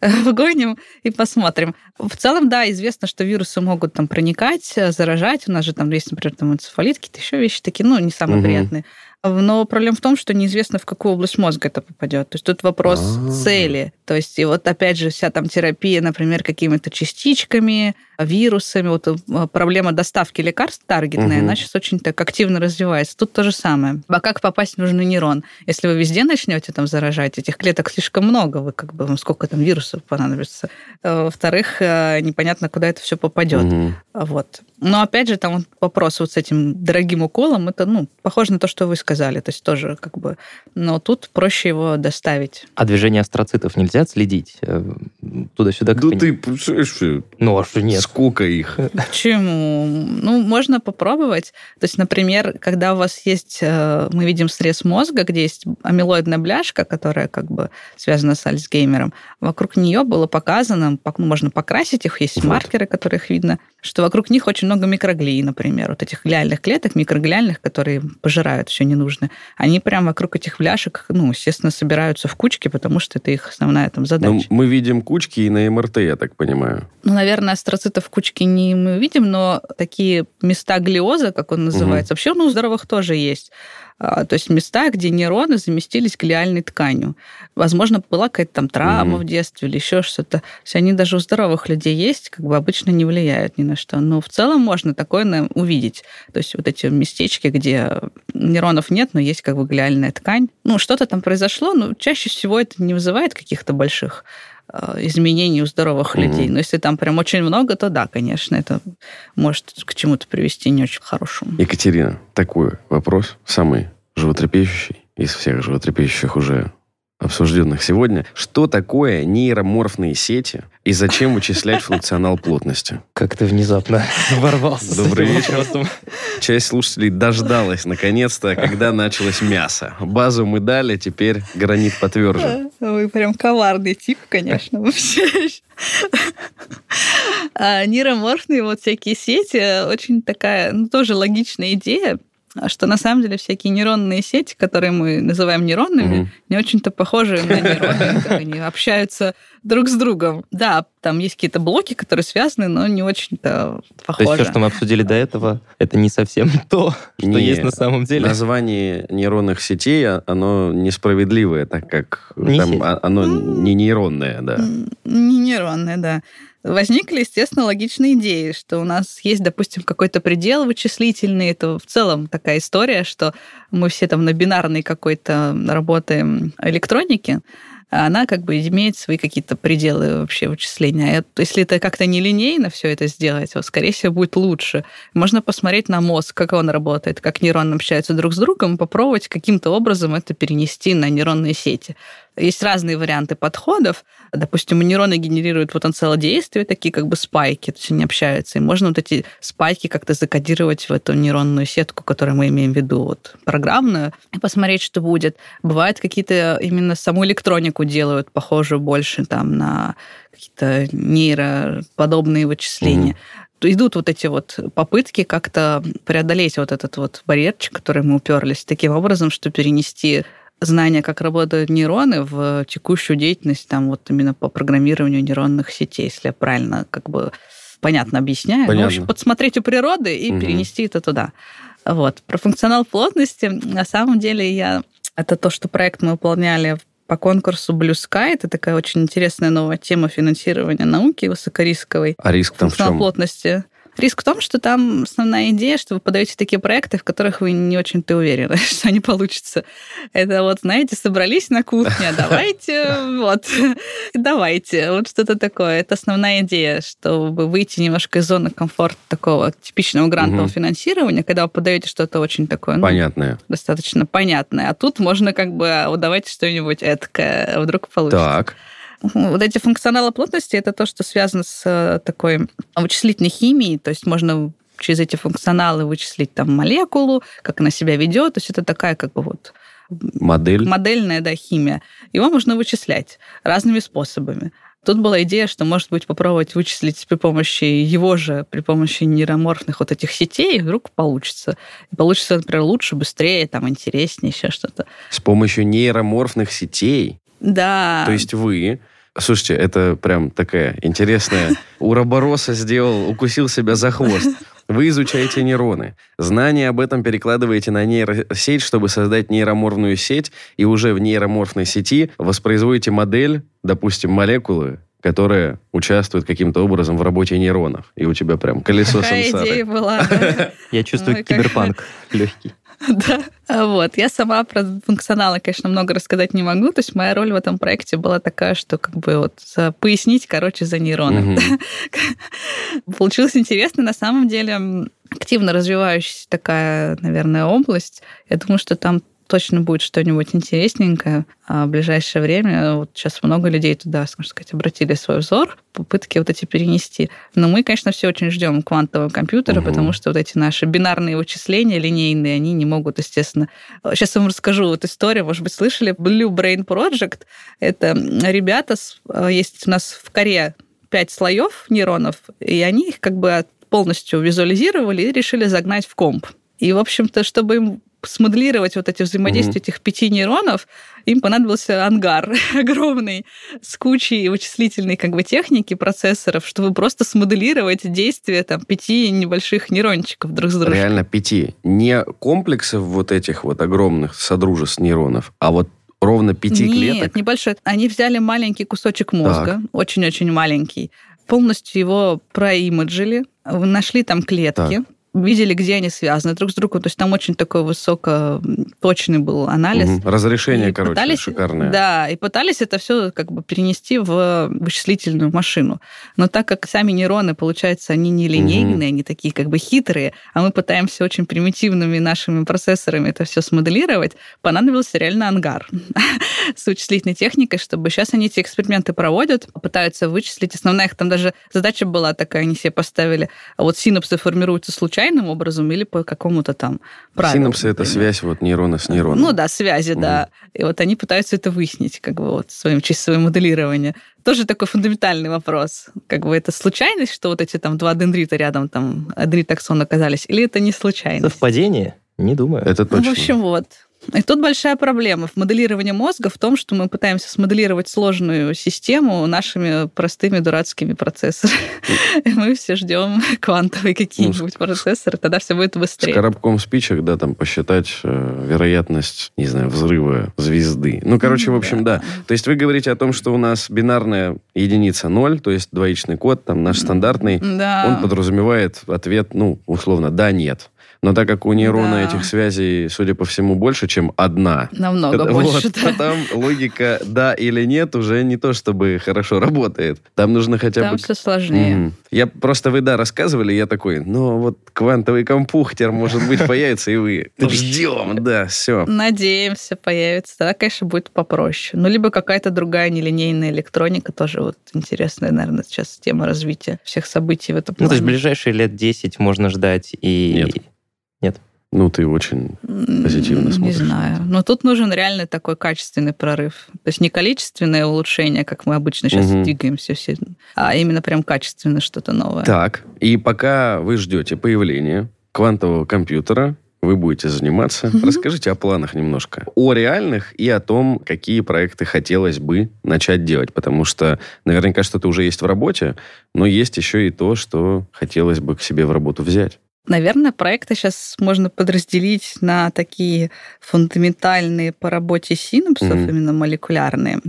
вгоним и посмотрим. В целом, да, известно, что вирусы могут там проникать, заражать. У нас же там есть, например, там энцефалит, какие-то еще вещи такие, ну, не самые угу. приятные. Но проблема в том, что неизвестно, в какую область мозга это попадет. То есть тут вопрос А-а-а. цели. То есть и вот опять же вся там терапия, например, какими-то частичками, вирусами, вот э, проблема доставки лекарств таргетная, угу. она сейчас очень так активно развивается. Тут то же самое. А как попасть в нужный нейрон? Если вы везде начнете там заражать, этих клеток слишком много, вы как бы, вам сколько там вирусов понадобится. Э, во-вторых, э, непонятно, куда это все попадет. Угу. Вот. Но опять же, там вопрос вот с этим дорогим уколом, это, ну, похоже на то, что вы сказали. То есть тоже как бы... Но тут проще его доставить. А движение астроцитов нельзя отследить? Туда-сюда? Да ты... Ну, а что нет? Сколько их? Почему? Ну, можно попробовать. То есть, например, когда у вас есть... Э, мы видим срез мозга, где есть амилоидная бляшка, которая как бы связана с Альцгеймером. Вокруг нее было показано, ну, можно покрасить их, есть вот. маркеры, которых видно, что вокруг них очень много микроглий, например, вот этих глиальных клеток, микроглиальных, которые пожирают все ненужное. Они прямо вокруг этих бляшек, ну, естественно, собираются в кучки, потому что это их основная там задача. Ну, мы видим кучки и на МРТ, я так понимаю. Ну, наверное, астроцитов кучки не мы видим, но такие места глиоза, как он называется, угу. вообще ну, у здоровых тоже есть. А, то есть места, где нейроны заместились глиальной тканью. Возможно, была какая-то там травма mm-hmm. в детстве или еще что-то. То есть они даже у здоровых людей есть, как бы обычно не влияют ни на что. Но в целом можно такое увидеть. То есть вот эти местечки, где нейронов нет, но есть как бы глиальная ткань. Ну, что-то там произошло, но чаще всего это не вызывает каких-то больших изменений у здоровых mm-hmm. людей. Но если там прям очень много, то да, конечно, это может к чему-то привести не очень хорошему. Екатерина, такой вопрос, самый животрепещущий из всех животрепещущих уже обсужденных сегодня. Что такое нейроморфные сети и зачем вычислять функционал плотности? Как ты внезапно ворвался Добрый вечер. Вопросом. Часть слушателей дождалась, наконец-то, когда началось мясо. Базу мы дали, теперь гранит подтвержден. Вы прям коварный тип, конечно, вообще. А нейроморфные вот всякие сети, очень такая, ну, тоже логичная идея, что на самом деле всякие нейронные сети, которые мы называем нейронными, mm-hmm. не очень-то похожи на нейроны, они общаются друг с другом. Да, там есть какие-то блоки, которые связаны, но не очень-то похожи. То есть все, что мы обсудили до этого, это не совсем то, что не, есть на самом деле? Название нейронных сетей, а, оно несправедливое, так как не там, оно не нейронное, да. Не нейронное, да возникли, естественно, логичные идеи, что у нас есть, допустим, какой-то предел вычислительный. Это в целом такая история, что мы все там на бинарной какой-то работаем электронике, она как бы имеет свои какие-то пределы вообще вычисления. А если это как-то нелинейно все это сделать, то, скорее всего, будет лучше. Можно посмотреть на мозг, как он работает, как нейроны общаются друг с другом, попробовать каким-то образом это перенести на нейронные сети. Есть разные варианты подходов. Допустим, нейроны генерируют потенциал действия, такие как бы спайки, то есть они общаются. И можно вот эти спайки как-то закодировать в эту нейронную сетку, которую мы имеем в виду, вот программную, и посмотреть, что будет. Бывает, какие-то именно саму электронику делают похожую больше там на какие-то нейроподобные вычисления. Mm-hmm идут вот эти вот попытки как-то преодолеть вот этот вот барьерчик, который мы уперлись, таким образом, что перенести знания, как работают нейроны в текущую деятельность, там вот именно по программированию нейронных сетей, если я правильно как бы понятно объясняю. Понятно. Ну, в общем, подсмотреть у природы и угу. перенести это туда. Вот. Про функционал плотности, на самом деле, я... Это то, что проект мы выполняли по конкурсу Blue Sky. Это такая очень интересная новая тема финансирования науки высокорисковой. А риск там в чем? плотности. Риск в том, что там основная идея, что вы подаете такие проекты, в которых вы не очень-то уверены, что они получатся. Это вот, знаете, собрались на кухне, давайте, вот, давайте, вот что-то такое. Это основная идея, чтобы выйти немножко из зоны комфорта такого типичного грантового угу. финансирования, когда вы подаете что-то очень такое... Ну, понятное. Достаточно понятное. А тут можно как бы, а, давайте что-нибудь эткое, вдруг получится. Так. Вот эти функционалы плотности это то, что связано с э, такой вычислительной химией, то есть можно через эти функционалы вычислить там молекулу, как она себя ведет, то есть это такая как бы вот модель модельная да химия. Его можно вычислять разными способами. Тут была идея, что, может быть, попробовать вычислить при помощи его же, при помощи нейроморфных вот этих сетей, и вдруг получится. И получится, например, лучше, быстрее, там, интереснее, еще что-то. С помощью нейроморфных сетей? Да. То есть вы Слушайте, это прям такая интересная... Уробороса сделал, укусил себя за хвост. Вы изучаете нейроны. Знания об этом перекладываете на нейросеть, чтобы создать нейроморфную сеть, и уже в нейроморфной сети воспроизводите модель, допустим, молекулы, которая участвует каким-то образом в работе нейронов. И у тебя прям колесо Какая сансары. идея была. Я чувствую киберпанк легкий. Да. Вот. Я сама про функционалы, конечно, много рассказать не могу. То есть моя роль в этом проекте была такая, что как бы вот пояснить, короче, за нейроны. Получилось интересно. На самом деле активно развивающаяся такая, наверное, область. Я думаю, что там точно будет что-нибудь интересненькое а в ближайшее время. Вот сейчас много людей туда, можно сказать, обратили свой взор, попытки вот эти перенести. Но мы, конечно, все очень ждем квантового компьютера, угу. потому что вот эти наши бинарные вычисления линейные, они не могут, естественно... Сейчас я вам расскажу вот историю, может быть, слышали? Blue Brain Project. Это ребята, есть у нас в коре пять слоев нейронов, и они их как бы полностью визуализировали и решили загнать в комп. И, в общем-то, чтобы им смоделировать вот эти взаимодействия угу. этих пяти нейронов, им понадобился ангар огромный с кучей вычислительной как бы техники, процессоров, чтобы просто смоделировать действия там пяти небольших нейрончиков друг с другом. Реально пяти. Не комплексов вот этих вот огромных содружеств нейронов, а вот ровно пяти Нет, клеток? Нет, небольшой. Они взяли маленький кусочек мозга, очень-очень маленький, полностью его проимиджили, нашли там клетки, так видели, где они связаны друг с другом. То есть там очень такой высокоточный был анализ. Угу. Разрешение, и короче, пытались, шикарное. Да, и пытались это все как бы перенести в вычислительную машину. Но так как сами нейроны, получается, они не линейные, угу. они такие как бы хитрые, а мы пытаемся очень примитивными нашими процессорами это все смоделировать, понадобился реально ангар с вычислительной техникой, чтобы сейчас они эти эксперименты проводят, пытаются вычислить. Основная их там даже задача была такая, они себе поставили, а вот синапсы формируются случайным образом или по какому-то там правилу. Синапсы — это связь вот нейрона с нейроном. Ну да, связи, угу. да. И вот они пытаются это выяснить, как бы вот своим через свое моделирование. Тоже такой фундаментальный вопрос. Как бы это случайность, что вот эти там два дендрита рядом, там, адритаксон оказались, или это не случайность? Совпадение? Не думаю. Это точно. Ну, в общем, вот. И тут большая проблема в моделировании мозга в том, что мы пытаемся смоделировать сложную систему нашими простыми дурацкими процессорами. И мы все ждем квантовые какие-нибудь ну, процессоры, тогда все будет быстрее. С коробком спичек, да, там посчитать э, вероятность, не знаю, взрыва звезды. Ну, короче, в общем, да. То есть вы говорите о том, что у нас бинарная единица 0, то есть двоичный код, там наш стандартный, он подразумевает ответ, ну, условно, да, нет. Но так как у нейрона да. этих связей, судя по всему, больше, чем одна. Намного это, больше, вот, да. Там логика «да» или «нет» уже не то, чтобы хорошо работает. Там нужно хотя Там бы... Там все сложнее. Mm. Я просто, вы, да, рассказывали, я такой, ну, вот квантовый компьютер, может быть, появится, и вы ждем, да, все. Надеемся, появится. Тогда, конечно, будет попроще. Ну, либо какая-то другая нелинейная электроника, тоже вот интересная, наверное, сейчас тема развития всех событий в этом плане. Ну, то есть ближайшие лет 10 можно ждать и... Нет. Ну, ты очень позитивно смотришь. Не знаю. Но тут нужен реально такой качественный прорыв. То есть не количественное улучшение, как мы обычно сейчас угу. двигаемся все, а именно прям качественно что-то новое. Так, и пока вы ждете появления квантового компьютера, вы будете заниматься. Угу. Расскажите о планах немножко. О реальных и о том, какие проекты хотелось бы начать делать. Потому что наверняка что-то уже есть в работе, но есть еще и то, что хотелось бы к себе в работу взять. Наверное, проекты сейчас можно подразделить на такие фундаментальные по работе синапсов, mm-hmm. именно молекулярные.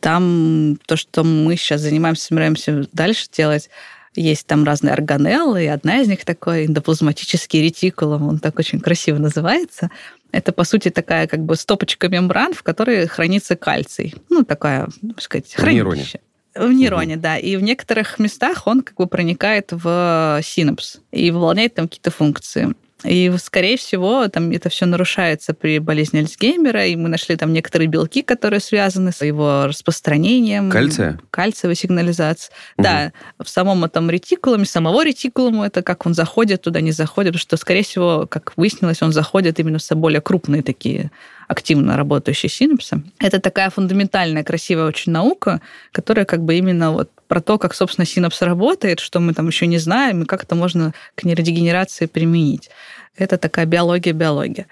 Там то, что мы сейчас занимаемся, собираемся дальше делать, есть там разные органеллы, и одна из них такой эндоплазматический ретикулум, он так очень красиво называется. Это, по сути, такая как бы стопочка мембран, в которой хранится кальций. Ну, такая, так сказать, хранилище. В нейроне, угу. да. И в некоторых местах он как бы проникает в синапс и выполняет там какие-то функции. И, скорее всего, там это все нарушается при болезни Альцгеймера, и мы нашли там некоторые белки, которые связаны с его распространением. Кальция? Кальциевой сигнализацией. Угу. Да, в самом этом ретикулуме, самого ретикулума, это как он заходит туда, не заходит, потому что, скорее всего, как выяснилось, он заходит именно в более крупные такие активно работающие синапсы. Это такая фундаментальная, красивая очень наука, которая как бы именно вот про то, как, собственно, синапс работает, что мы там еще не знаем, и как это можно к нейродегенерации применить. Это такая биология-биология.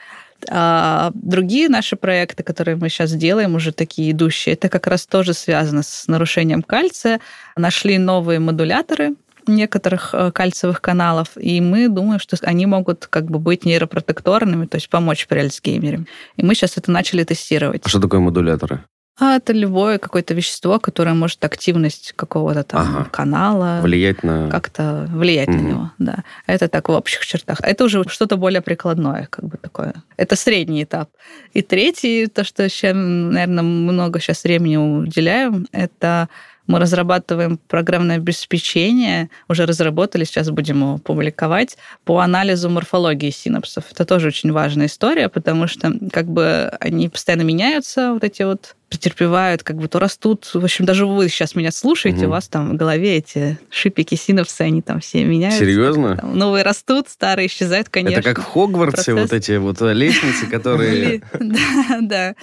А другие наши проекты, которые мы сейчас делаем, уже такие идущие, это как раз тоже связано с нарушением кальция. Нашли новые модуляторы, некоторых э, кальциевых каналов, и мы думаем, что они могут как бы быть нейропротекторными, то есть помочь при Альцгеймере. И мы сейчас это начали тестировать. А что такое модуляторы? А это любое какое-то вещество, которое может активность какого-то там ага. канала влиять на как-то влиять угу. на него, да. Это так в общих чертах. Это уже что-то более прикладное, как бы такое. Это средний этап. И третий, то, что еще, наверное, много сейчас времени уделяем, это мы разрабатываем программное обеспечение, уже разработали, сейчас будем его публиковать, по анализу морфологии синапсов. Это тоже очень важная история, потому что как бы они постоянно меняются, вот эти вот претерпевают, как бы то растут. В общем, даже вы сейчас меня слушаете, угу. у вас там в голове эти шипики, синапсы, они там все меняются. Серьезно? Там, новые растут, старые исчезают, конечно. Это как в Хогвартсе вот эти вот лестницы, которые... Да, да.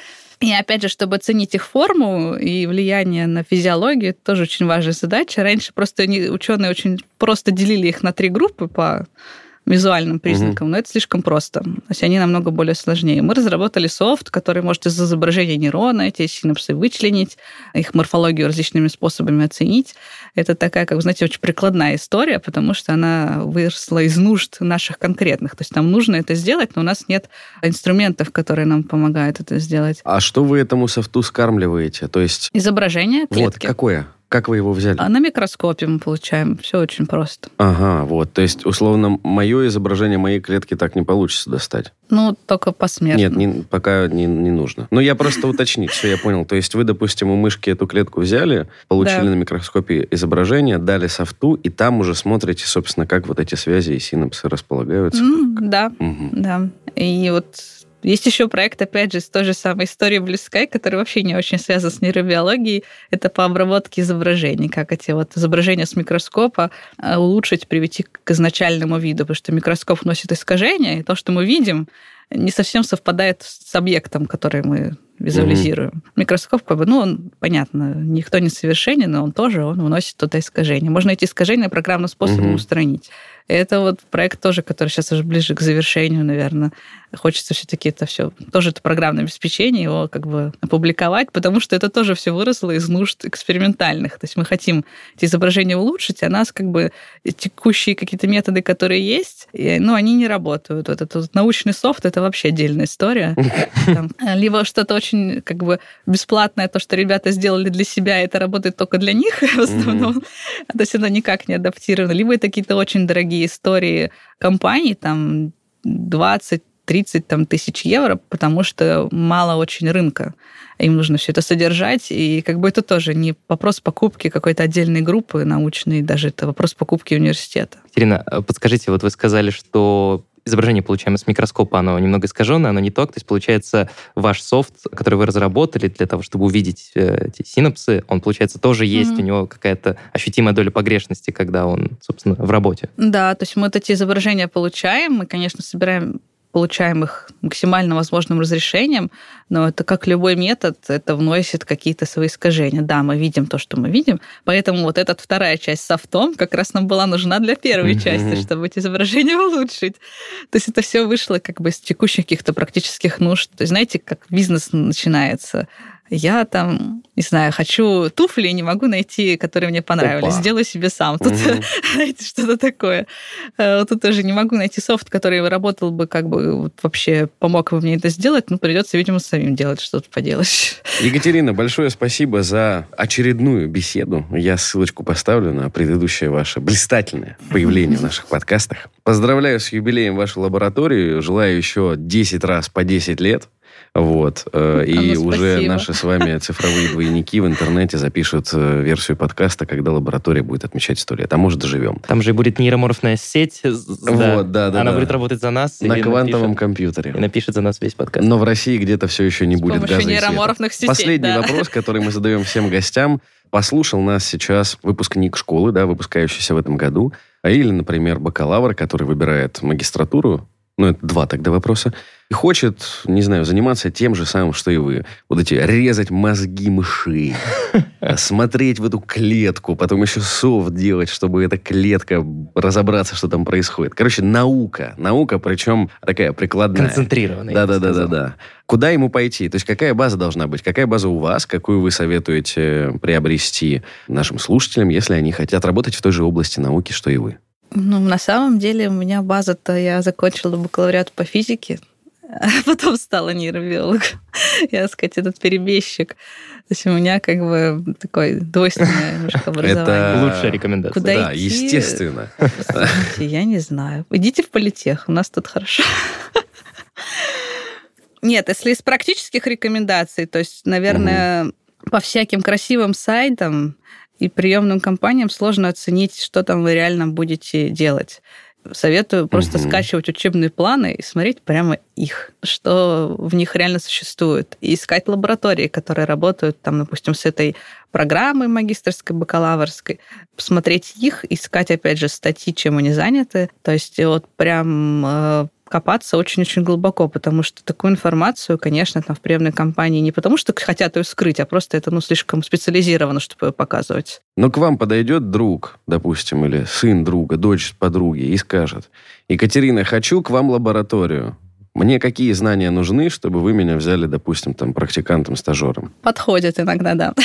И опять же, чтобы оценить их форму и влияние на физиологию, это тоже очень важная задача. Раньше просто ученые очень просто делили их на три группы по визуальным признакам, угу. но это слишком просто. То есть они намного более сложнее. Мы разработали софт, который может из изображения нейрона эти синапсы вычленить, их морфологию различными способами оценить. Это такая, как вы знаете, очень прикладная история, потому что она выросла из нужд наших конкретных. То есть нам нужно это сделать, но у нас нет инструментов, которые нам помогают это сделать. А что вы этому софту скармливаете? То есть... Изображение клетки. Вот, какое? Как вы его взяли? А на микроскопе мы получаем. Все очень просто. Ага, вот. То есть, условно, мое изображение моей клетки так не получится достать? Ну, только посмертно. Нет, не, пока не, не нужно. Но я просто уточнить, все, я понял. То есть вы, допустим, у мышки эту клетку взяли, получили да. на микроскопе изображение, дали софту, и там уже смотрите, собственно, как вот эти связи и синапсы располагаются. Mm, да, угу. да. И вот есть еще проект, опять же, с той же самой историей Blue Sky, который вообще не очень связан с нейробиологией. Это по обработке изображений, как эти вот изображения с микроскопа э, улучшить, привести к изначальному виду, потому что микроскоп носит искажения, и то, что мы видим, не совсем совпадает с объектом, который мы визуализируем. Mm-hmm. Микроскоп, как бы, ну, он, понятно, никто не совершенен, но он тоже, он выносит туда искажения. Можно эти искажения программным способом mm-hmm. устранить. Это вот проект тоже, который сейчас уже ближе к завершению, наверное. Хочется все-таки это все, тоже это программное обеспечение, его как бы опубликовать, потому что это тоже все выросло из нужд экспериментальных. То есть мы хотим эти изображения улучшить, а нас как бы текущие какие-то методы, которые есть, ну, они не работают. Вот этот научный софт — это вообще отдельная история. Там, либо что-то очень как бы бесплатное, то, что ребята сделали для себя, это работает только для них в основном. То есть оно никак не адаптировано. Либо это какие-то очень дорогие истории компаний, там 20 30 там, тысяч евро, потому что мало очень рынка. Им нужно все это содержать, и как бы это тоже не вопрос покупки какой-то отдельной группы научной, даже это вопрос покупки университета. Екатерина, а подскажите, вот вы сказали, что изображение, получаемое с микроскопа, оно немного искаженное, оно не то. То есть, получается, ваш софт, который вы разработали для того, чтобы увидеть э, эти синапсы, он, получается, тоже есть, mm-hmm. у него какая-то ощутимая доля погрешности, когда он, собственно, в работе. Да, то есть мы вот эти изображения получаем, мы, конечно, собираем получаем их максимально возможным разрешением, но это как любой метод, это вносит какие-то свои искажения. Да, мы видим то, что мы видим, поэтому вот эта вторая часть с софтом как раз нам была нужна для первой части, чтобы эти изображения улучшить. То есть это все вышло как бы из текущих каких-то практических нужд. То есть знаете, как бизнес начинается я там, не знаю, хочу туфли, не могу найти, которые мне понравились. Опа. Сделаю себе сам. Тут, угу. знаете, что-то такое. Э, тут тоже не могу найти софт, который работал бы, как бы вот, вообще помог бы мне это сделать, но придется, видимо, самим делать что-то поделать. Екатерина, большое спасибо за очередную беседу. Я ссылочку поставлю на предыдущее ваше блистательное появление в наших подкастах. Поздравляю с юбилеем вашей лаборатории. Желаю еще 10 раз по 10 лет. Вот. Э, и ну, уже наши с вами цифровые двойники в интернете запишут э, версию подкаста, когда лаборатория будет отмечать сто лет. А может, доживем. Там же будет нейроморфная сеть. Вот, да, да. Она да. будет работать за нас. На квантовом напишет, компьютере. И напишет за нас весь подкаст. Но в России где-то все еще не с будет газа нейроморфных сетей, Последний да. вопрос, который мы задаем всем гостям. Послушал нас сейчас выпускник школы, да, выпускающийся в этом году, а или, например, бакалавр, который выбирает магистратуру ну, это два тогда вопроса, и хочет, не знаю, заниматься тем же самым, что и вы. Вот эти резать мозги мышей, смотреть в эту клетку, потом еще софт делать, чтобы эта клетка, разобраться, что там происходит. Короче, наука. Наука, причем такая прикладная. Концентрированная. Да-да-да-да-да. Куда ему пойти? То есть какая база должна быть? Какая база у вас? Какую вы советуете приобрести нашим слушателям, если они хотят работать в той же области науки, что и вы? Ну, на самом деле у меня база-то, я закончила бакалавриат по физике, а потом стала нейробиологом. Я, так сказать, этот перебежчик. То есть у меня как бы такое двойственное немножко образование. Это лучшая рекомендация. Куда да, идти? естественно. Я не знаю. Идите в политех, у нас тут хорошо. Нет, если из практических рекомендаций, то есть, наверное, по всяким красивым сайтам, и приемным компаниям сложно оценить, что там вы реально будете делать. Советую просто угу. скачивать учебные планы и смотреть прямо их, что в них реально существует. И искать лаборатории, которые работают, там, допустим, с этой программой магистрской, бакалаврской, посмотреть их, искать, опять же, статьи, чем они заняты. То есть вот прям э, копаться очень-очень глубоко, потому что такую информацию, конечно, там в приемной компании не потому, что хотят ее скрыть, а просто это ну, слишком специализировано, чтобы ее показывать. Но к вам подойдет друг, допустим, или сын друга, дочь подруги, и скажет, Екатерина, хочу к вам лабораторию. Мне какие знания нужны, чтобы вы меня взяли, допустим, там, практикантом-стажером? Подходит иногда, да.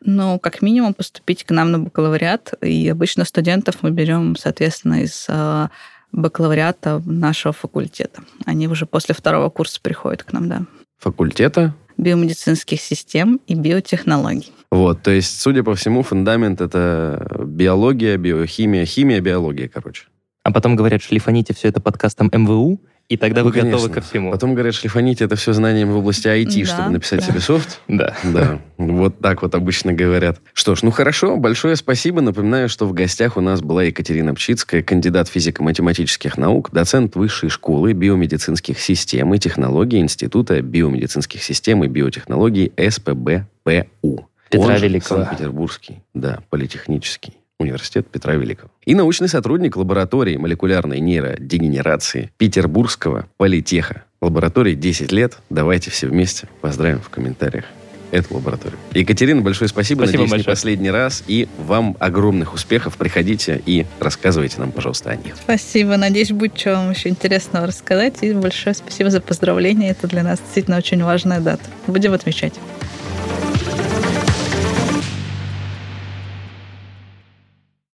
Ну, как минимум поступить к нам на бакалавриат. И обычно студентов мы берем, соответственно, из а, бакалавриата нашего факультета. Они уже после второго курса приходят к нам, да. Факультета? биомедицинских систем и биотехнологий. Вот, то есть, судя по всему, фундамент это биология, биохимия, химия, биология, короче. А потом говорят, шлифаните все это подкастом МВУ, и тогда ну, вы конечно. готовы ко всему. Потом говорят, шлифаните это все знанием в области IT, да, чтобы написать да. себе софт. Да. Да. Вот так вот обычно говорят. Что ж, ну хорошо, большое спасибо. Напоминаю, что в гостях у нас была Екатерина Пчицкая, кандидат физико-математических наук, доцент Высшей школы биомедицинских систем и технологий Института биомедицинских систем и биотехнологий СПБПУ. Петра Великого. Санкт-Петербургский, да, политехнический университет Петра Великого. И научный сотрудник лаборатории молекулярной нейродегенерации Петербургского политеха. Лаборатории 10 лет. Давайте все вместе поздравим в комментариях эту лабораторию. Екатерина, большое спасибо. спасибо Надеюсь, большое. не последний раз. И вам огромных успехов. Приходите и рассказывайте нам, пожалуйста, о них. Спасибо. Надеюсь, будет что вам еще интересного рассказать. И большое спасибо за поздравления. Это для нас действительно очень важная дата. Будем отмечать.